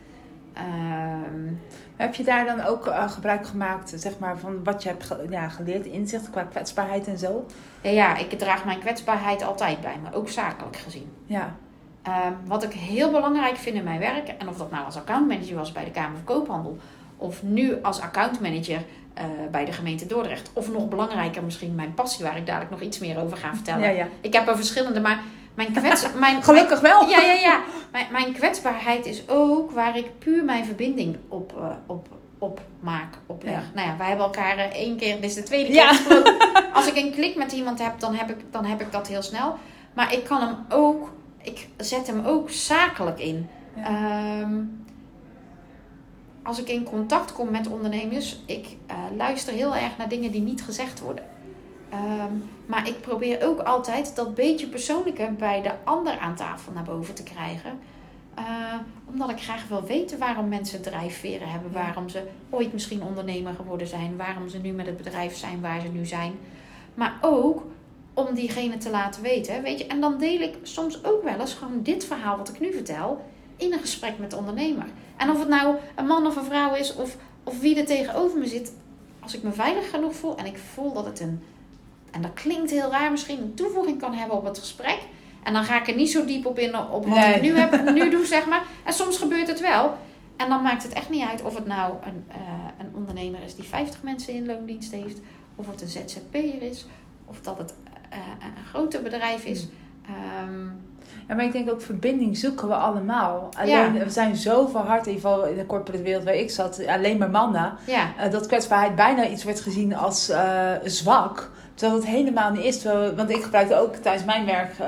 Ehm, Heb je daar dan ook eh, gebruik gemaakt zeg maar, van wat je hebt ge- ja, geleerd, inzicht qua kwetsbaarheid en zo? ja, ja, ik draag mijn kwetsbaarheid altijd bij me, ook zakelijk gezien. Ja. Ehm, wat ik heel belangrijk vind in mijn werk, en of dat nou als accountmanager was bij de Kamer van Koophandel, of nu als accountmanager eh, bij de gemeente Dordrecht, of nog belangrijker misschien mijn passie, waar ik dadelijk nog iets meer over ga vertellen. Ja, ja. Ik heb er verschillende, maar mijn kwets... Mijn, Gelukkig wel. Ja, ja, ja. Mijn, mijn kwetsbaarheid is ook waar ik puur mijn verbinding op, eh, op, op maak. Ja. Nou ja, wij hebben elkaar eh, één keer, dit is de tweede keer Ja. Als ik een klik met iemand heb, dan heb ik, dan heb ik dat heel snel. Maar ik kan hem ook, ik zet hem ook zakelijk in. Ja. Ehm, als ik in contact kom met ondernemers, ik eh, luister heel erg naar dingen die niet gezegd worden. Ehm, maar ik probeer ook altijd dat beetje persoonlijke bij de ander aan tafel naar boven te krijgen. Eh, omdat ik graag wil weten waarom mensen drijfveren hebben. Waarom ze ooit misschien ondernemer geworden zijn. Waarom ze nu met het bedrijf zijn waar ze nu zijn. Maar ook om diegene te laten weten. Weet je? En dan deel ik soms ook wel eens gewoon dit verhaal wat ik nu vertel. In een gesprek met de ondernemer. En of het nou een man of een vrouw is. Of, of wie er tegenover me zit. Als ik me veilig genoeg voel. En ik voel dat het een... En dat klinkt heel raar misschien. Een toevoeging kan hebben op het gesprek. En dan ga ik er niet zo diep op in op wat Nee. ik nu, heb, nu doe, zeg maar. En soms gebeurt het wel. En dan maakt het echt niet uit of het nou een, eh, een ondernemer is die 50 mensen in loondienst heeft. Of het een ZZP'er is. Of dat het eh, een groter bedrijf is. Ehm, Ja, maar ik denk ook verbinding zoeken we allemaal. Alleen, Ja. we zijn zo verhard, in ieder geval in de corporate wereld waar ik zat, alleen maar mannen. ja, eh, dat kwetsbaarheid bijna iets werd gezien als zwak. Terwijl het helemaal niet is. Want ik gebruikte ook tijdens mijn werk, eh,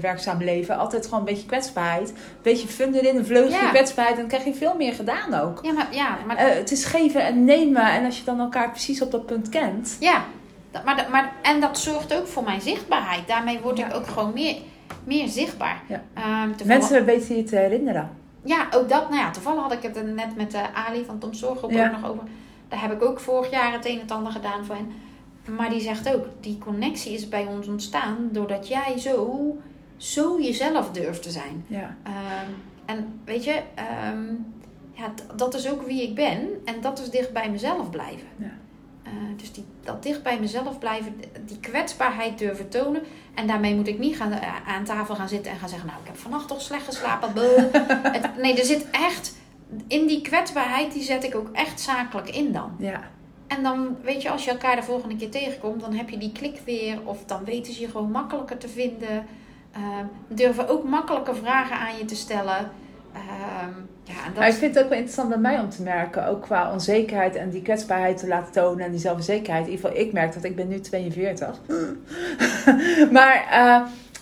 werkzaam leven altijd gewoon een beetje kwetsbaarheid. Een beetje fun erin, een vleugje Ja. kwetsbaarheid. En dan krijg je veel meer gedaan ook. ja, maar, ja, maar Eh, het is geven en nemen. En als je dan elkaar precies op dat punt kent. Ja, dat- maar, maar, en dat zorgt ook voor mijn zichtbaarheid. Daarmee word ik ook gewoon meer, meer zichtbaar. Ja. Ehm, toevallig- Mensen weten je te herinneren. Ja, ook dat. Nou ja, toevallig had ik het net met de Ali van Tom Ja. ook nog over. Daar heb ik ook vorig jaar het een en het ander gedaan voor hen. Maar die zegt ook, die connectie is bij ons ontstaan doordat jij zo, zo jezelf durft te zijn. Ja. Ehm, en weet je, ehm, ja, dat is ook wie ik ben. En dat is dicht bij mezelf blijven. Ja. Eh, dus die, dat dicht bij mezelf blijven, die kwetsbaarheid durven tonen. En daarmee moet ik niet gaan, eh, aan tafel gaan zitten en gaan zeggen... nou, ik heb vannacht toch slecht geslapen. Het- nee, er zit echt... In die kwetsbaarheid, die zet ik ook echt zakelijk in dan. Ja. En dan, weet je, als je elkaar de volgende keer tegenkomt... dan heb je die klik weer. Of dan weten ze je gewoon makkelijker te vinden. Ehm, durven ook makkelijke vragen aan je te stellen. Ehm, ja, en dat Maar ik vind het ook wel interessant bij mij om te merken, ook qua onzekerheid en die kwetsbaarheid te laten tonen en die zelfzekerheid. In ieder geval, ik merk dat ik ben nu 42. maar eh,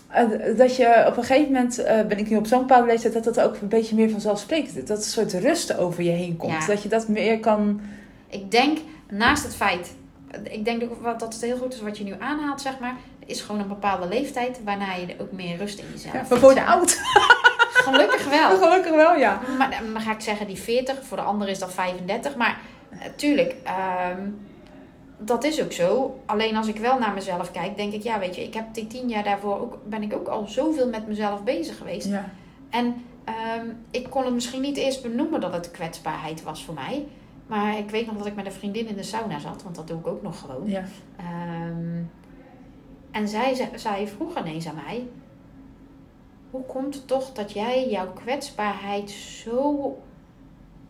eh, dat je op een gegeven moment, eh, ben ik nu op zo'n bepaalde leeftijd, dat dat ook een beetje meer vanzelfsprekend is. Dat een soort rust over je heen komt. Ja. Dat je dat meer kan... Ik denk, naast het feit, ik denk dat het heel goed is wat je nu aanhaalt, zeg maar. Is gewoon een bepaalde leeftijd waarna je ook meer rust in jezelf Ja, we worden hebt. oud. Gelukkig wel. Gelukkig wel, ja. Maar dan ga ik zeggen die 40, voor de ander is dat 35. Maar natuurlijk, dat is ook zo. Alleen als ik wel naar mezelf kijk, denk ik, ja, weet je, ik heb die tien jaar daarvoor ook, ben ik ook al zoveel met mezelf bezig geweest. ja. En ehm, ik kon het misschien niet eerst benoemen dat het kwetsbaarheid was voor mij. Maar ik weet nog dat ik met een vriendin in de sauna zat, want dat doe ik ook nog gewoon. ja. Ehm, en zij zei vroeg ineens aan mij: Hoe komt het toch dat jij jouw kwetsbaarheid zo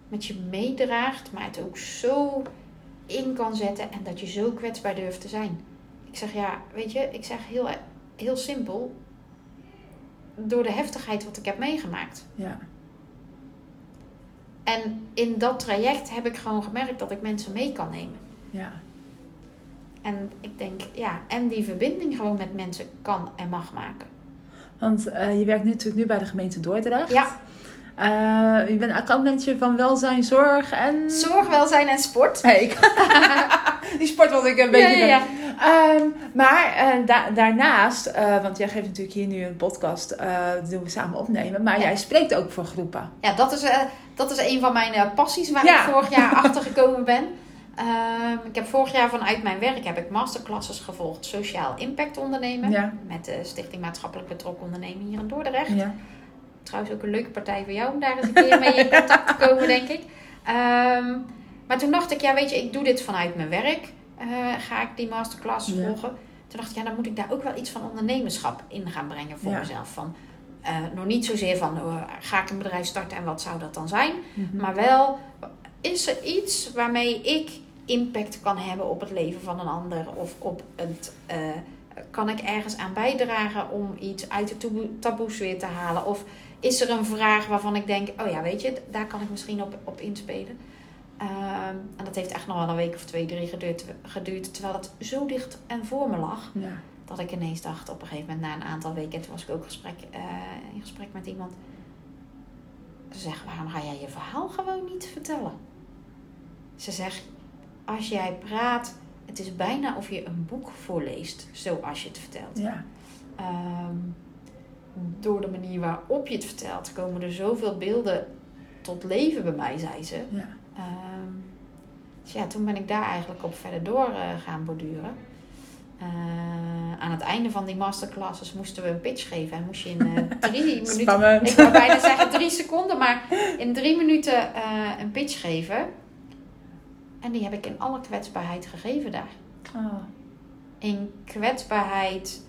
met je meedraagt, maar het ook zo in kan zetten en dat je zo kwetsbaar durft te zijn. Ik zeg ja, weet je, ik zeg heel, heel simpel, door de heftigheid wat ik heb meegemaakt. Ja. En in dat traject heb ik gewoon gemerkt dat ik mensen mee kan nemen. Ja. En ik denk, ja, en die verbinding gewoon met mensen kan en mag maken. Want eh, je werkt nu natuurlijk nu bij de gemeente Dordrecht. Ja. Uh, je bent accountmanager van welzijn, zorg en... Zorg, welzijn en sport. Hey, die sport was ik een beetje... Ja, ja, ja. Um, maar uh, da daarnaast, uh, want jij geeft natuurlijk hier nu een podcast, doen we samen opnemen. Maar Ja. jij spreekt ook voor groepen. Ja, dat is, eh, dat is een van mijn eh, passies waar ik vorig jaar achter gekomen ben. Ehm, ik heb vorig jaar vanuit mijn werk heb ik masterclasses gevolgd Sociaal Impact Ondernemen. Ja. Met de Stichting Maatschappelijk Betrokken Ondernemen hier in Dordrecht. Ja. Trouwens ook een leuke partij voor jou om daar eens een keer mee in contact te komen, denk ik. Ehm, maar toen dacht ik, ja weet je, ik doe dit vanuit mijn werk. Eh, ga ik die masterclasses Ja. volgen. Toen dacht ik, ja dan moet ik daar ook wel iets van ondernemerschap in gaan brengen voor Ja. mezelf. Van, eh, nog niet zozeer van, oh, ga ik een bedrijf starten en wat zou dat dan zijn? Mhm. Maar wel, is er iets waarmee ik impact kan hebben op het leven van een ander? Of op het, eh, kan ik ergens aan bijdragen om iets uit de taboe- taboes weer te halen? Of is er een vraag waarvan ik denk, oh ja, weet je, daar kan ik misschien op, op inspelen? Ehm, en dat heeft echt nog wel een week of twee, drie geduurd, geduurd. Terwijl het zo dicht en voor me lag. Ja. Dat ik ineens dacht op een gegeven moment, na een aantal weken, toen was ik ook gesprek, eh, in gesprek met iemand. Ze zegt, waarom ga jij je verhaal gewoon niet vertellen? Ze zegt, als jij praat, het is bijna of je een boek voorleest, zoals je het vertelt. Ja. Ehm, door de manier waarop je het vertelt, komen er zoveel beelden tot leven bij mij, zei ze. Ja. Ehm, dus ja, toen ben ik daar eigenlijk op verder door eh, gaan borduren. Eh, aan het einde van die masterclasses moesten we een pitch geven. En moest je in eh, drie minuten... Ik wou bijna zeggen drie seconden, maar in drie minuten een pitch geven. En die heb ik in alle kwetsbaarheid gegeven daar. Oh. In kwetsbaarheid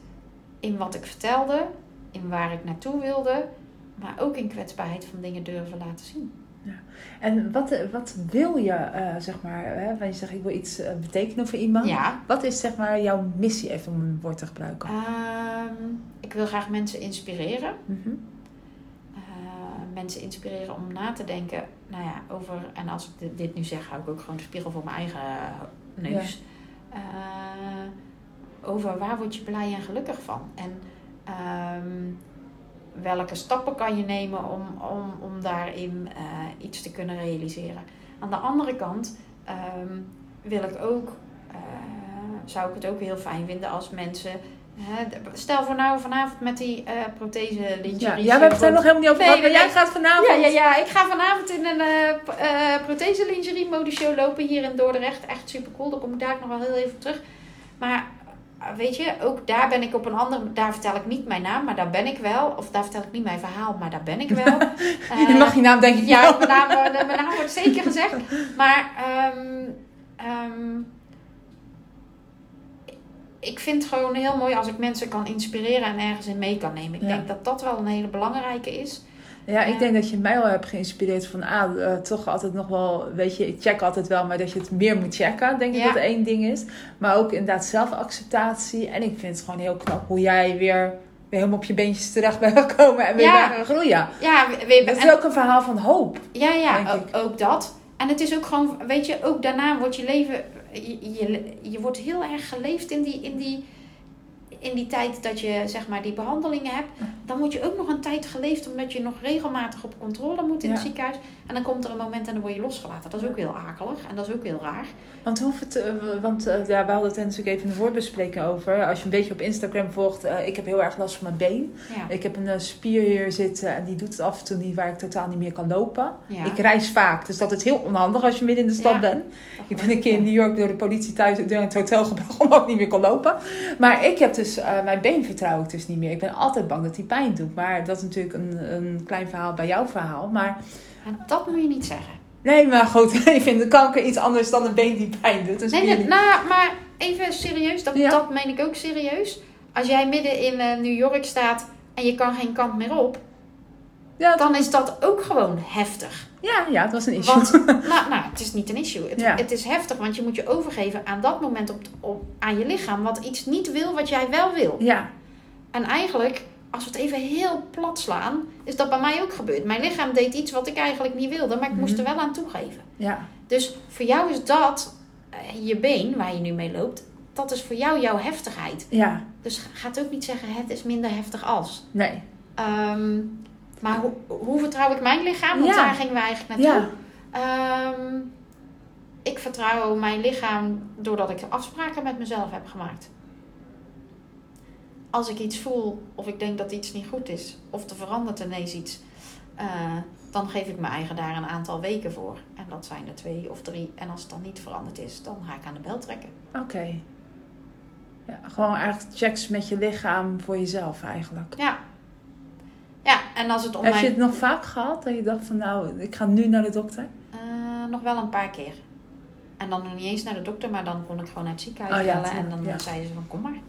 in wat ik vertelde, in waar ik naartoe wilde, maar ook in kwetsbaarheid van dingen durven laten zien. En wat, wat wil je, eh, zeg maar, hè, wanneer je zegt ik wil iets eh, betekenen voor iemand. Ja, Wat is zeg maar jouw missie, even om een woord te gebruiken? ehm, ik wil graag mensen inspireren. Mhm. Eh, mensen inspireren om na te denken, nou ja, over, en als ik dit, nu zeg, hou ik ook gewoon de spiegel voor mijn eigen neus. Eh, over waar word je blij en gelukkig van? En ehm, welke stappen kan je nemen om, om, om daarin eh, iets te kunnen realiseren? Aan de andere kant ehm, wil ik ook, eh, zou ik het ook heel fijn vinden als mensen. stel voor nou vanavond met die eh prothese Ja, lingerie. ja, we hebben het er nog helemaal niet over Nee, gehad, maar jij gaat vanavond... Ja, ja, ja, ik ga vanavond in een prothese lingerie modeshow lopen hier in Dordrecht. Echt super cool. Daar kom ik daar nog wel heel even terug. Maar weet je, ook daar ben ik op een andere... Daar vertel ik niet mijn naam, maar daar ben ik wel. Of daar vertel ik niet mijn verhaal, maar daar ben ik wel. je Eh, mag je naam denk ik ja, wel. mijn naam, eh, mijn naam wordt zeker gezegd. Maar ehm, ehm, ik vind het gewoon heel mooi als ik mensen kan inspireren en ergens in mee kan nemen. Ik Ja. denk dat dat wel een hele belangrijke is. Ja, ik denk dat je mij wel hebt geïnspireerd van, ah, eh, toch altijd nog wel, weet je, ik check altijd wel, maar dat je het meer moet checken, denk ik Ja. dat één ding is. Maar ook inderdaad zelfacceptatie. En ik vind het gewoon heel knap hoe jij weer, weer helemaal op je beentjes terecht bent gekomen en weer Ja. gaan groeien. Ja, we, we- Dat is ook een verhaal van hoop. Ja, ja, ook, ook dat. En het is ook gewoon, weet je, ook daarna wordt je leven, je, je, je wordt heel erg geleefd in die, in, die, in die tijd dat je zeg maar die behandelingen hebt. Dan word je ook nog een tijd geleefd omdat je nog regelmatig op controle moet in het ziekenhuis. En dan komt er een moment en dan word je losgelaten. Dat is ook heel akelig en dat is ook heel raar. Want, hoe het, eh, want eh, ja, we hadden het natuurlijk even in de voorbespreking over. Als je een beetje op Instagram volgt, eh, ik heb heel erg last van mijn been. Ja. Ik heb een spier hier zitten en die doet het af en toe niet waar ik totaal niet meer kan lopen. Ja. Ik reis vaak, dus dat is heel onhandig als je midden in de stad bent. Ik ben een keer in New York door de politie thuis door het hotel gebracht omdat ik niet meer kon lopen. Maar ik heb dus, eh, mijn been vertrouw ik dus niet meer. Ik ben altijd bang dat die pijn doet. Maar dat is natuurlijk een, een klein verhaal bij jouw verhaal. Maar En dat moet je niet zeggen. nee, maar goed, ik vind de kanker iets anders dan een been die pijn doet. Dus Nee, nee, nou, maar even serieus, dat, Ja. dat meen ik ook serieus. Als jij midden in eh, New York staat en je kan geen kant meer op, Ja, dan is dat ook gewoon heftig. Ja, ja, het was een issue. Want, nou, nou, het is niet een issue. Het, Ja. het is heftig, want je moet je overgeven aan dat moment op, op, aan je lichaam, wat iets niet wil wat jij wel wil. Ja, En eigenlijk, als we het even heel plat slaan, is dat bij mij ook gebeurd. Mijn lichaam deed iets wat ik eigenlijk niet wilde, maar ik moest er wel aan toegeven. ja, Dus voor jou is dat, eh, je been waar je nu mee loopt, dat is voor jou jouw heftigheid. ja. Dus ga het ook niet zeggen, het is minder heftig als. Nee. Ehm, maar hoe, hoe vertrouw ik mijn lichaam? Want Ja. daar gingen we eigenlijk naartoe. Ja. Ehm, ik vertrouw mijn lichaam doordat ik afspraken met mezelf heb gemaakt. Als ik iets voel of ik denk dat iets niet goed is, of er verandert ineens iets, eh, dan geef ik mijn eigen daar een aantal weken voor. En dat zijn er twee of drie. En als het dan niet veranderd is, dan ga ik aan de bel trekken. Oké. Ja, gewoon eigenlijk checks met je lichaam voor jezelf eigenlijk. Ja. Ja, en als het om Heb mijn... je het nog vaak gehad dat je dacht van nou, ik ga nu naar de dokter? Eh, nog wel een paar keer. En dan nog niet eens naar de dokter, maar dan kon ik gewoon naar het ziekenhuis Oh ja, bellen. En dan ja. zeiden ze van kom maar.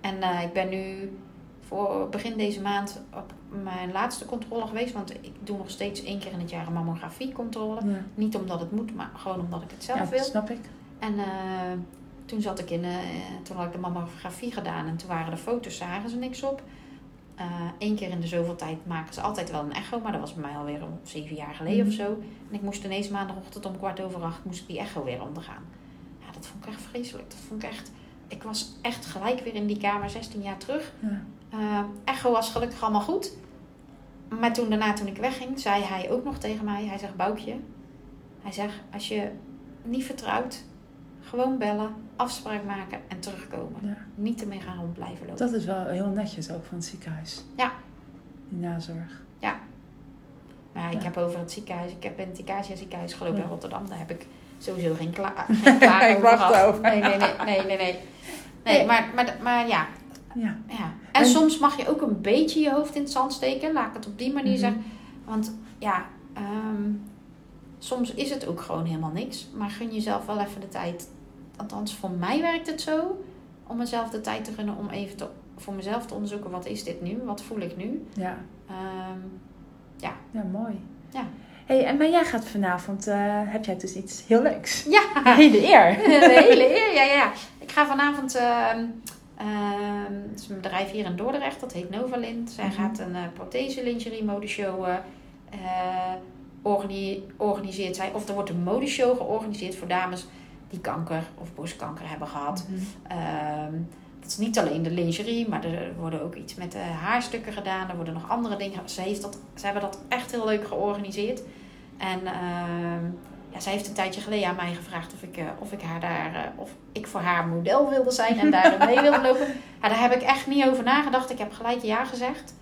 En eh, ik ben nu voor begin deze maand op mijn laatste controle geweest. Want ik doe nog steeds één keer in het jaar een mammografiecontrole. Ja, Niet omdat het moet, maar gewoon omdat ik het zelf ja wil. dat snap ik. En eh, toen zat ik in, toen had ik de mammografie gedaan en toen waren de foto's, zagen ze niks op. Eén keer in de zoveel tijd maken ze altijd wel een echo, maar dat was bij mij alweer om zeven jaar geleden Mhm. of zo. En ik moest ineens maandagochtend om kwart over acht moest ik die echo weer ondergaan. Ja, dat vond ik echt vreselijk. Dat vond ik echt, ik was echt gelijk weer in die kamer 16 jaar terug. Ja. Eh, echo was gelukkig allemaal goed. Maar toen daarna, toen ik wegging, zei hij ook nog tegen mij. Hij zegt, Boukje. Hij zegt, als je niet vertrouwt, gewoon bellen, afspraak maken en terugkomen. Ja. Niet ermee gaan rond blijven lopen. Dat is wel heel netjes ook van het ziekenhuis. Ja. Die nazorg. Maar ja, ik Ja. heb over het ziekenhuis. Ik heb in het ziekenhuis gelopen Ja. in Rotterdam. Daar heb ik sowieso geen, kla geen klaar Ik wacht gehad. over. Nee, nee, nee. nee, nee, nee. Nee, maar, maar, maar ja, Ja. Ja. En, En- soms mag je ook een beetje je hoofd in het zand steken. Laat ik het op die manier Mhm. zeggen. Want ja, ehm, soms is het ook gewoon helemaal niks. Maar gun jezelf wel even de tijd. Althans, voor mij werkt het zo. Om mezelf de tijd te gunnen om even te, voor mezelf te onderzoeken. Wat is dit nu? Wat voel ik nu? Ja. Ehm, Ja, mooi. Ja. Hey, en maar jij gaat vanavond, eh, heb jij dus iets heel leuks? ja, Hele eer. de hele eer. Ja, ja, ja. Ik ga vanavond... ehm, het is een bedrijf hier in Dordrecht. Dat heet Novalint. Zij Mhm. gaat een eh prothese lingerie modeshow eh organi- organiseert zij. Of er wordt een modeshow georganiseerd voor dames die kanker of borstkanker hebben gehad. Ehm, dat is niet alleen de lingerie, maar er worden ook iets met de haarstukken gedaan. Er worden nog andere dingen. Ze, heeft dat, ze hebben dat echt heel leuk georganiseerd. En ehm, ja, zij heeft een tijdje geleden aan mij gevraagd of ik, eh, of ik haar daar, eh, of ik voor haar model wilde zijn en daar mee wilde lopen. Ja, daar heb ik echt niet over nagedacht. Ik heb gelijk ja gezegd.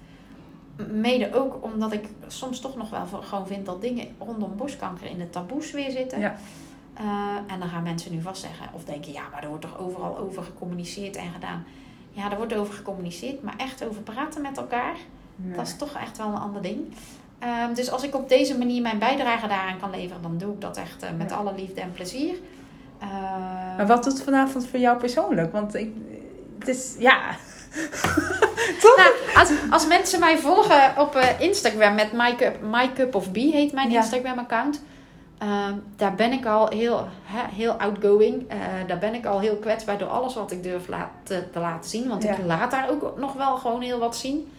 Mede ook omdat ik soms toch nog wel gewoon vind dat dingen rondom borstkanker in de taboes weer zitten. Ja. Eh, en dan gaan mensen nu vast zeggen of denken, ja, maar er wordt toch overal over gecommuniceerd en gedaan. Ja, er wordt over gecommuniceerd, maar echt over praten met elkaar, Nee. dat is toch echt wel een ander ding. Ehm, dus als ik op deze manier mijn bijdrage daaraan kan leveren, dan doe ik dat echt eh, met Ja. alle liefde en plezier. Ehm, Maar wat doet vanavond voor jou persoonlijk? Want ik, het is, ja. Toch? Nou, als, als mensen mij volgen op eh, Instagram met MyCup, MyCup of B heet mijn Ja. Instagram account. Ehm, daar ben ik al heel, heel outgoing. Eh, daar ben ik al heel kwetsbaar door alles wat ik durf laat, te, te laten zien. Want Ja. ik laat daar ook nog wel gewoon heel wat zien.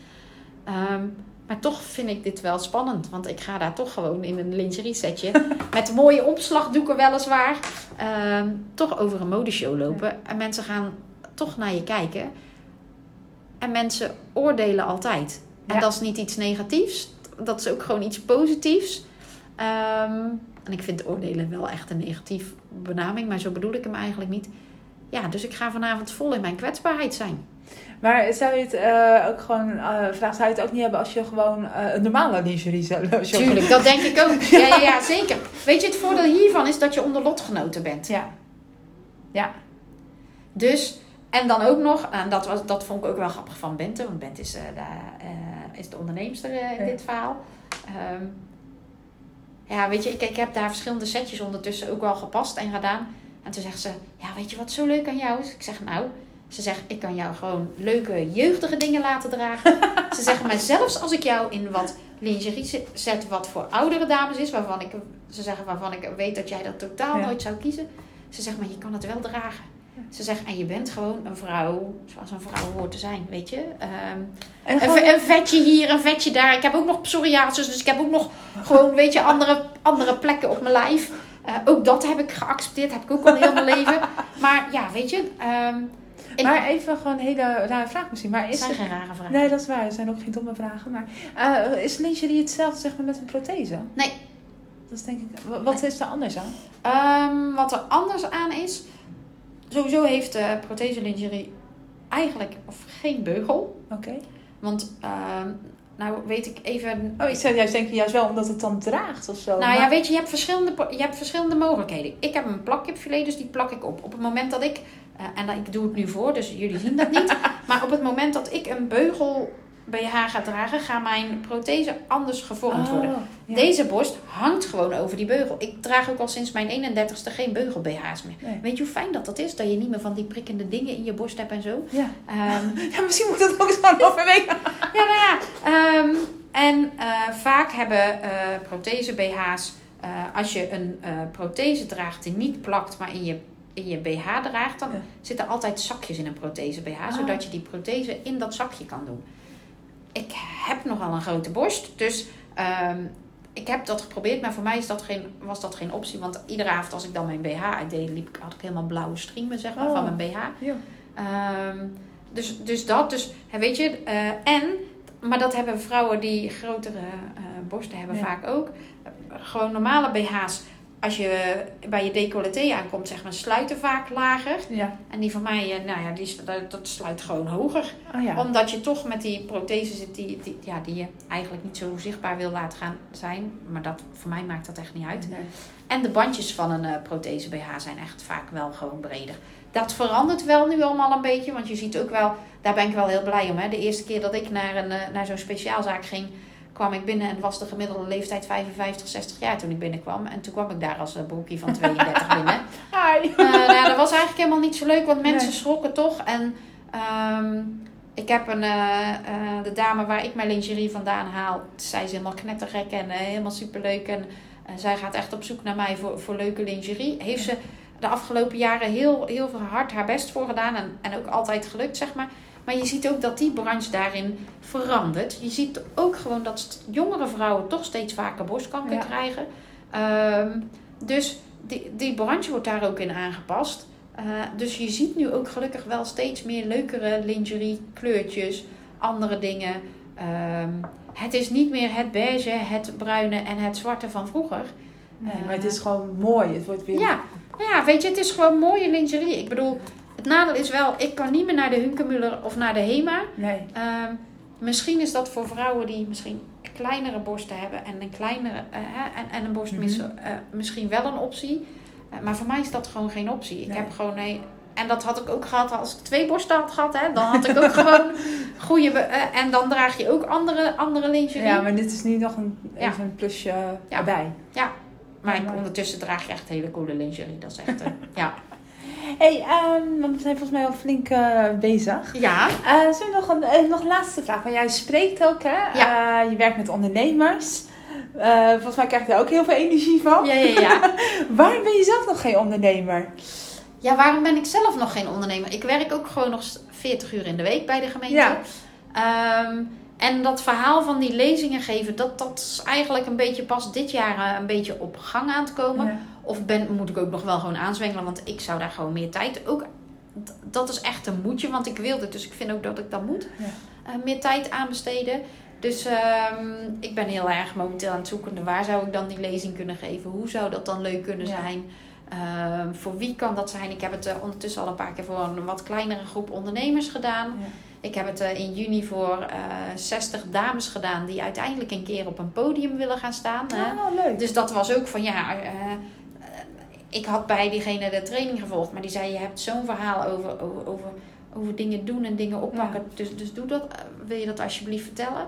Ehm, maar toch vind ik dit wel spannend. Want ik ga daar toch gewoon in een lingerie setje. met mooie opslagdoeken weliswaar. ehm, toch over een modeshow lopen. En mensen gaan toch naar je kijken. En mensen oordelen altijd. En dat is niet iets negatiefs. Dat is ook gewoon iets positiefs. Ehm, en ik vind oordelen wel echt een negatief benaming. Maar zo bedoel ik hem eigenlijk niet. Ja, dus ik ga vanavond vol in mijn kwetsbaarheid zijn. Maar zou je het eh, ook gewoon, eh vraag, zou je het ook niet hebben als je gewoon eh, een normale lingerie zou zou- Tuurlijk, dat denk ik ook. Ja, ja, ja, zeker. Weet je, het voordeel hiervan is dat je onder lotgenoten bent. Ja. Ja. Dus, en dan ook nog, en dat, was, dat vond ik ook wel grappig van Bente, want Bente is, de, is de onderneemster in Ja. dit verhaal. Ehm, ja, weet je, ik, ik heb daar verschillende setjes ondertussen ook wel gepast en gedaan. En toen zegt ze, ja, weet je wat zo leuk aan jou is? Ik zeg, nou, Ze zegt, ik kan jou gewoon leuke, jeugdige dingen laten dragen. Ze zegt, maar zelfs als ik jou in wat lingerie zet wat voor oudere dames is, waarvan ik, ze zeggen, waarvan ik weet dat jij dat totaal Ja. nooit zou kiezen. Ze zegt, maar je kan het wel dragen. Ze zegt, en je bent gewoon een vrouw zoals een vrouw hoort te zijn, weet je. Ehm, En een, gewoon- ve- een vetje hier, een vetje daar. Ik heb ook nog psoriasis, dus ik heb ook nog gewoon, weet je, andere, andere plekken op mijn lijf. Eh, ook dat heb ik geaccepteerd, heb ik ook al heel mijn leven. Maar ja, weet je, ehm en- Maar even gewoon een hele rare vraag misschien. Maar het is zijn geen rare vragen. Nee, dat is waar. Er zijn ook geen domme vragen. Maar eh, is lingerie hetzelfde zeg maar met een prothese? Nee. Dat is denk ik... wa- Wat is er anders aan? Ehm, wat er anders aan is, sowieso heeft de prothese lingerie eigenlijk of geen beugel. Oké. Want, ehm, nou weet ik even... Oh, ik zou juist denken juist wel omdat het dan draagt of zo. Nou ja, weet je, je hebt verschillende, je hebt verschillende mogelijkheden. Ik heb een plakkipfilet, dus die plak ik op. Op het moment dat ik, eh, en dat- ik doe het nu voor, dus jullie zien dat niet. maar op het moment dat ik een beugel BH ga dragen, gaat mijn prothese anders gevormd Oh, worden. ja. Deze borst hangt gewoon over die beugel. Ik draag ook al sinds mijn 31ste geen beugel BH's meer. Nee. Weet je hoe fijn dat dat is? Dat je niet meer van die prikkende dingen in je borst hebt en zo. Ja. Ehm, ja, misschien moet dat ook eens gewoon overwegen. ja, nou ja. ehm, en eh, vaak hebben eh prothese BH's, eh, als je een prothese draagt die niet plakt, maar in je, in je BH draagt, dan Ja. zitten altijd zakjes in een prothese BH, Ah. zodat je die prothese in dat zakje kan doen. Ik heb nogal een grote borst, dus ehm, ik heb dat geprobeerd, maar voor mij is dat geen, was dat geen optie. Want iedere avond als ik dan mijn BH uitdeed, liep, ik- had ik helemaal blauwe striemen zeg maar, Oh. van mijn BH. Ja. Ehm, dus, dus dat, dus weet je, eh, en, maar dat hebben vrouwen die grotere eh, borsten hebben Ja. vaak ook. Eh, gewoon normale BH's, als je bij je decolleté aankomt, zeg maar, sluiten vaak lager. Ja. En die van mij, eh, nou ja, die, dat, sluit gewoon hoger. Oh ja. Omdat je toch met die prothese zit die, die, ja, die je eigenlijk niet zo zichtbaar wil laten gaan zijn. Maar dat, voor mij maakt dat echt niet uit. Nee. En de bandjes van een eh, prothese BH zijn echt vaak wel gewoon breder. Dat verandert wel nu allemaal een beetje. Want je ziet ook wel, daar ben ik wel heel blij om. Hè. De eerste keer dat ik naar, een, eh, naar zo'n speciaalzaak ging, kwam ik binnen en was de gemiddelde leeftijd 55, 60 jaar toen ik binnenkwam. En toen kwam ik daar als een broekie van 32 binnen. Hi. Eh, nou, ja, dat was eigenlijk helemaal niet zo leuk, want mensen Nee. schrokken toch. En ehm, ik heb een, eh, eh, de dame waar ik mijn lingerie vandaan haal, zij is helemaal knettergek en eh, helemaal superleuk. En eh, zij gaat echt op zoek naar mij voor, voor leuke lingerie. Heeft ze de afgelopen jaren heel, heel hard haar best voor gedaan en, en ook altijd gelukt, zeg maar. Maar je ziet ook dat die branche daarin verandert. Je ziet ook gewoon dat jongere vrouwen toch steeds vaker borstkanker Ja. krijgen. Ehm, dus die, die branche wordt daar ook in aangepast. Eh, dus je ziet nu ook gelukkig wel steeds meer leukere lingerie, kleurtjes, andere dingen. Ehm, het is niet meer het beige, het bruine en het zwarte van vroeger. Nee, maar het is gewoon mooi. Het wordt weer... Ja, ja, weet je, het is gewoon mooie lingerie. Ik bedoel, het nadeel is wel, ik kan niet meer naar de Hunkemuller of naar de Hema. Nee. Ehm, misschien is dat voor vrouwen die misschien kleinere borsten hebben en een kleinere eh, hè, en, en een borst Mhm. eh, misschien wel een optie. Eh, maar voor mij is dat gewoon geen optie. Ik Nee. heb gewoon nee. En dat had ik ook gehad als ik twee borsten had gehad. Hè, dan had ik ook gewoon goede. en dan draag je ook andere, andere lingerie. Ja, maar dit is nu nog een, Ja. even een plusje Ja. erbij. maar Ja, maar- ondertussen draag je echt hele coole lingerie. Dat is echt. ja. Hey, ehm, want we zijn volgens mij al flink eh, bezig. ja. Eh zullen we nog een, eh, nog een laatste vraag? Want jij spreekt ook, hè? Eh, je werkt met ondernemers. Volgens mij krijg je daar ook heel veel energie van. Ja, ja, ja. Waarom ben je zelf nog geen ondernemer? Ja, waarom ben ik zelf nog geen ondernemer? Ik werk ook gewoon nog 40 uur in de week bij de gemeente. Ja. Ehm, en dat verhaal van die lezingen geven, dat, dat is eigenlijk een beetje pas dit jaar eh, een beetje op gang aan te komen. Ja. Of ben, moet ik ook nog wel gewoon aanzwengelen, want ik zou daar gewoon meer tijd ook. Dat is echt een moedje, want ik wil dit, dus ik vind ook dat ik dat moet. Ja. eh, meer tijd aan besteden. Dus ehm, ik ben heel erg momenteel aan het zoeken. Waar zou ik dan die lezing kunnen geven? Hoe zou dat dan leuk kunnen Ja. zijn? Ehm, voor wie kan dat zijn? Ik heb het eh, ondertussen al een paar keer voor een wat kleinere groep ondernemers gedaan. Ja. Ik heb het eh, in juni voor eh 60 dames gedaan die uiteindelijk een keer op een podium willen gaan staan. Oh, leuk. Dus dat was ook van ja. eh, ik had bij diegene de training gevolgd, maar die zei: Je hebt zo'n verhaal over, over, over, over dingen doen en dingen oppakken. Dus, dus doe dat. Wil je dat alsjeblieft vertellen?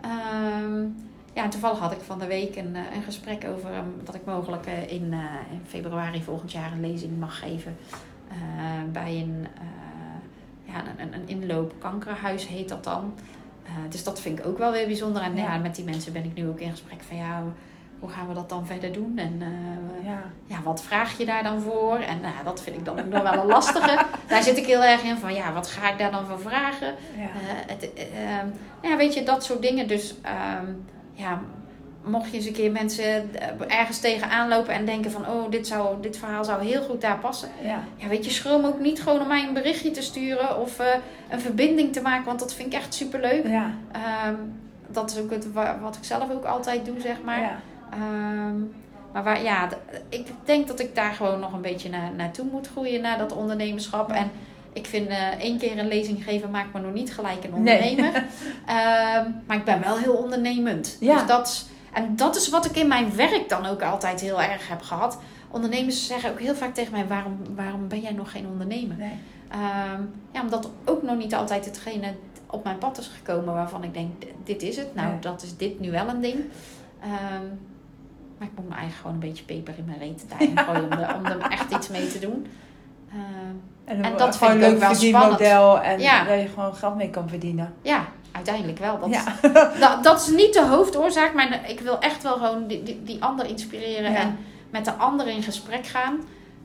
Ehm, ja, en toevallig had ik van de week een, een gesprek over ehm, dat ik mogelijk in, in februari volgend jaar een lezing mag geven. bij een, ja, een, een, een inloop kankerhuis heet dat dan. Eh, dus dat vind ik ook wel weer bijzonder. En ja. Ja. met die mensen ben ik nu ook in gesprek van ja, hoe gaan we dat dan verder doen? En eh, Ja. ja, wat vraag je daar dan voor? En nou, dat vind ik dan ook nog wel een lastige. Daar zit ik heel erg in van ja, wat ga ik daar dan voor vragen? Ja. Het, ja, weet je, dat soort dingen. Dus ehm, ja, mocht je eens een keer mensen eh, ergens tegenaan lopen en denken van oh, dit, zou, dit verhaal zou heel goed daar passen. ja. Ja, weet je, schroom ook niet gewoon om mij een berichtje te sturen of eh, een verbinding te maken, want dat vind ik echt superleuk. Ja. Ehm, dat is ook het wa- wat ik zelf ook altijd doe, zeg maar. Ja. Ehm, maar waar, ja, ik denk dat ik daar gewoon nog een beetje naar, naartoe moet groeien, naar dat ondernemerschap. En ik vind eh, één keer een lezing geven maakt me nog niet gelijk een Nee. ondernemer. Ehm, maar ik ben wel heel ondernemend. Ja. Dus dat, is- en dat is wat ik in mijn werk dan ook altijd heel erg heb gehad. Ondernemers zeggen ook heel vaak tegen mij, waarom, waarom ben jij nog geen ondernemer? Nee. Ehm, ja, omdat ook nog niet altijd hetgene op mijn pad is gekomen waarvan ik denk, dit is het. Nou, Ja. dat is dit nu wel een ding. Ehm, maar ik moet me eigenlijk gewoon een beetje peper in mijn reet daarin gooien om, er- om er echt iets mee te doen. Ehm, En, En dat vind ik ook leuk wel verdienmodel en Ja. waar je gewoon geld mee kan verdienen. ja, uiteindelijk wel. Dat, Ja. dat, dat is niet de hoofdoorzaak, maar ik wil echt wel gewoon die, die, die ander inspireren Ja. en met de ander in gesprek gaan.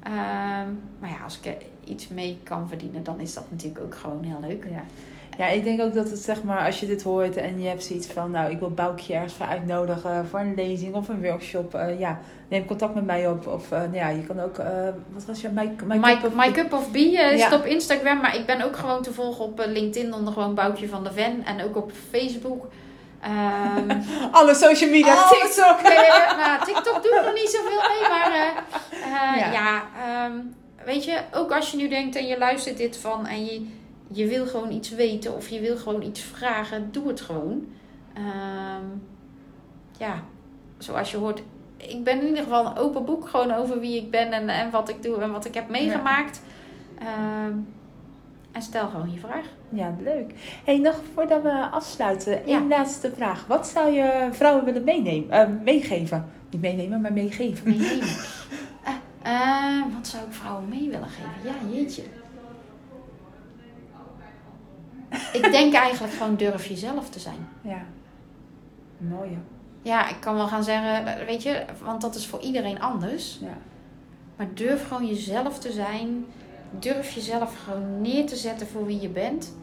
Ehm, maar ja, als ik er iets mee kan verdienen, dan is dat natuurlijk ook gewoon heel leuk. Ja. Ja, ik denk ook dat het zeg maar, als je dit hoort en je hebt zoiets van, nou, ik wil Boukje ergens voor uitnodigen voor een lezing of een workshop. eh, ja, neem contact met mij op. Of eh, nou ja, je kan ook, eh, wat was je, Cup of- My Cup of Bee is Ja. op Instagram, maar ik ben ook gewoon te volgen op LinkedIn onder gewoon Boukje van de Ven en ook op Facebook. Ehm, Alle social media. TikTok. nou, TikTok doe ik nog niet zoveel mee, maar Ja. ja, ehm, weet je, ook als je nu denkt en je luistert dit van en je, je wil gewoon iets weten of je wil gewoon iets vragen, doe het gewoon. Ehm, ja, zoals je hoort, ik ben in ieder geval een open boek gewoon over wie ik ben en, en wat ik doe en wat ik heb meegemaakt. Ehm, en stel gewoon je vraag. Ja, leuk. hey, nog voordat we afsluiten, Ja. één laatste vraag. Wat zou je vrouwen willen meenemen, eh, meegeven? Niet meenemen, maar meegeven. meenemen. Eh, eh, wat zou ik vrouwen mee willen geven? Ja, jeetje. Ik denk eigenlijk gewoon durf jezelf te zijn. Ja, mooi. Ja, ik kan wel gaan zeggen, weet je, want dat is voor iedereen anders. Ja. Maar durf gewoon jezelf te zijn. Durf jezelf gewoon neer te zetten voor wie je bent.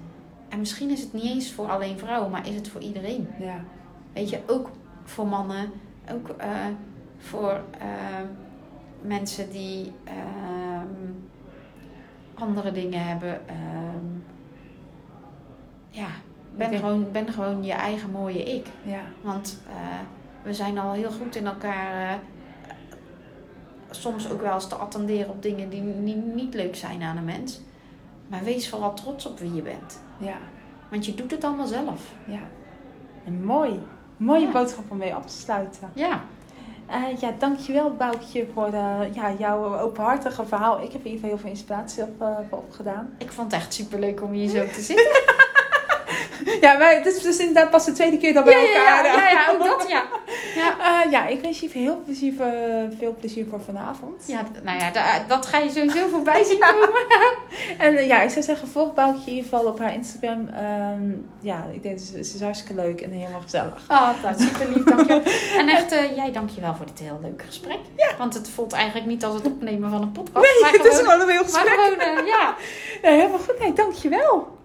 En misschien is het niet eens voor alleen vrouwen, maar is het voor iedereen. Ja. Weet je, ook voor mannen, ook eh, voor eh, mensen die ehm, andere dingen hebben. Ja, ben, gewoon, ben gewoon je eigen mooie ik. ja. Want eh, we zijn al heel goed in elkaar. eh, soms ook wel eens te attenderen op dingen die niet, niet leuk zijn aan een mens. Maar wees vooral trots op wie je bent. Ja. Want je doet het allemaal zelf. Ja. En mooi. Mooie Ja. boodschap om mee af te sluiten. Ja. Eh, ja, dankjewel Boukje voor ja, jouw openhartige verhaal. Ik heb in ieder geval heel veel inspiratie op, eh, opgedaan. Ik vond het echt superleuk om hier zo te zitten. Ja, maar het is dus inderdaad pas de tweede keer dat we Ja, elkaar... ja, ja, ja, ook dat, ja. Ja, Eh, ja, ik wens je heel plezier, voor- veel plezier voor vanavond. ja nou ja, da- dat ga je sowieso voorbij zien komen. En eh, ja, ik zou zeggen, volg Boukje in ieder geval op haar Instagram. Ehm, ja, ik denk, ze, ze is hartstikke leuk en helemaal gezellig. Oh, dat is super lief, dankjewel. En echt, eh, jij dankjewel voor dit heel leuke gesprek. Ja. Want het voelt eigenlijk niet als het opnemen van een podcast. maar het is gewoon, gewoon een heel maar gesprek. gewoon, eh, ja. Nee, helemaal goed. Nee, dankjewel.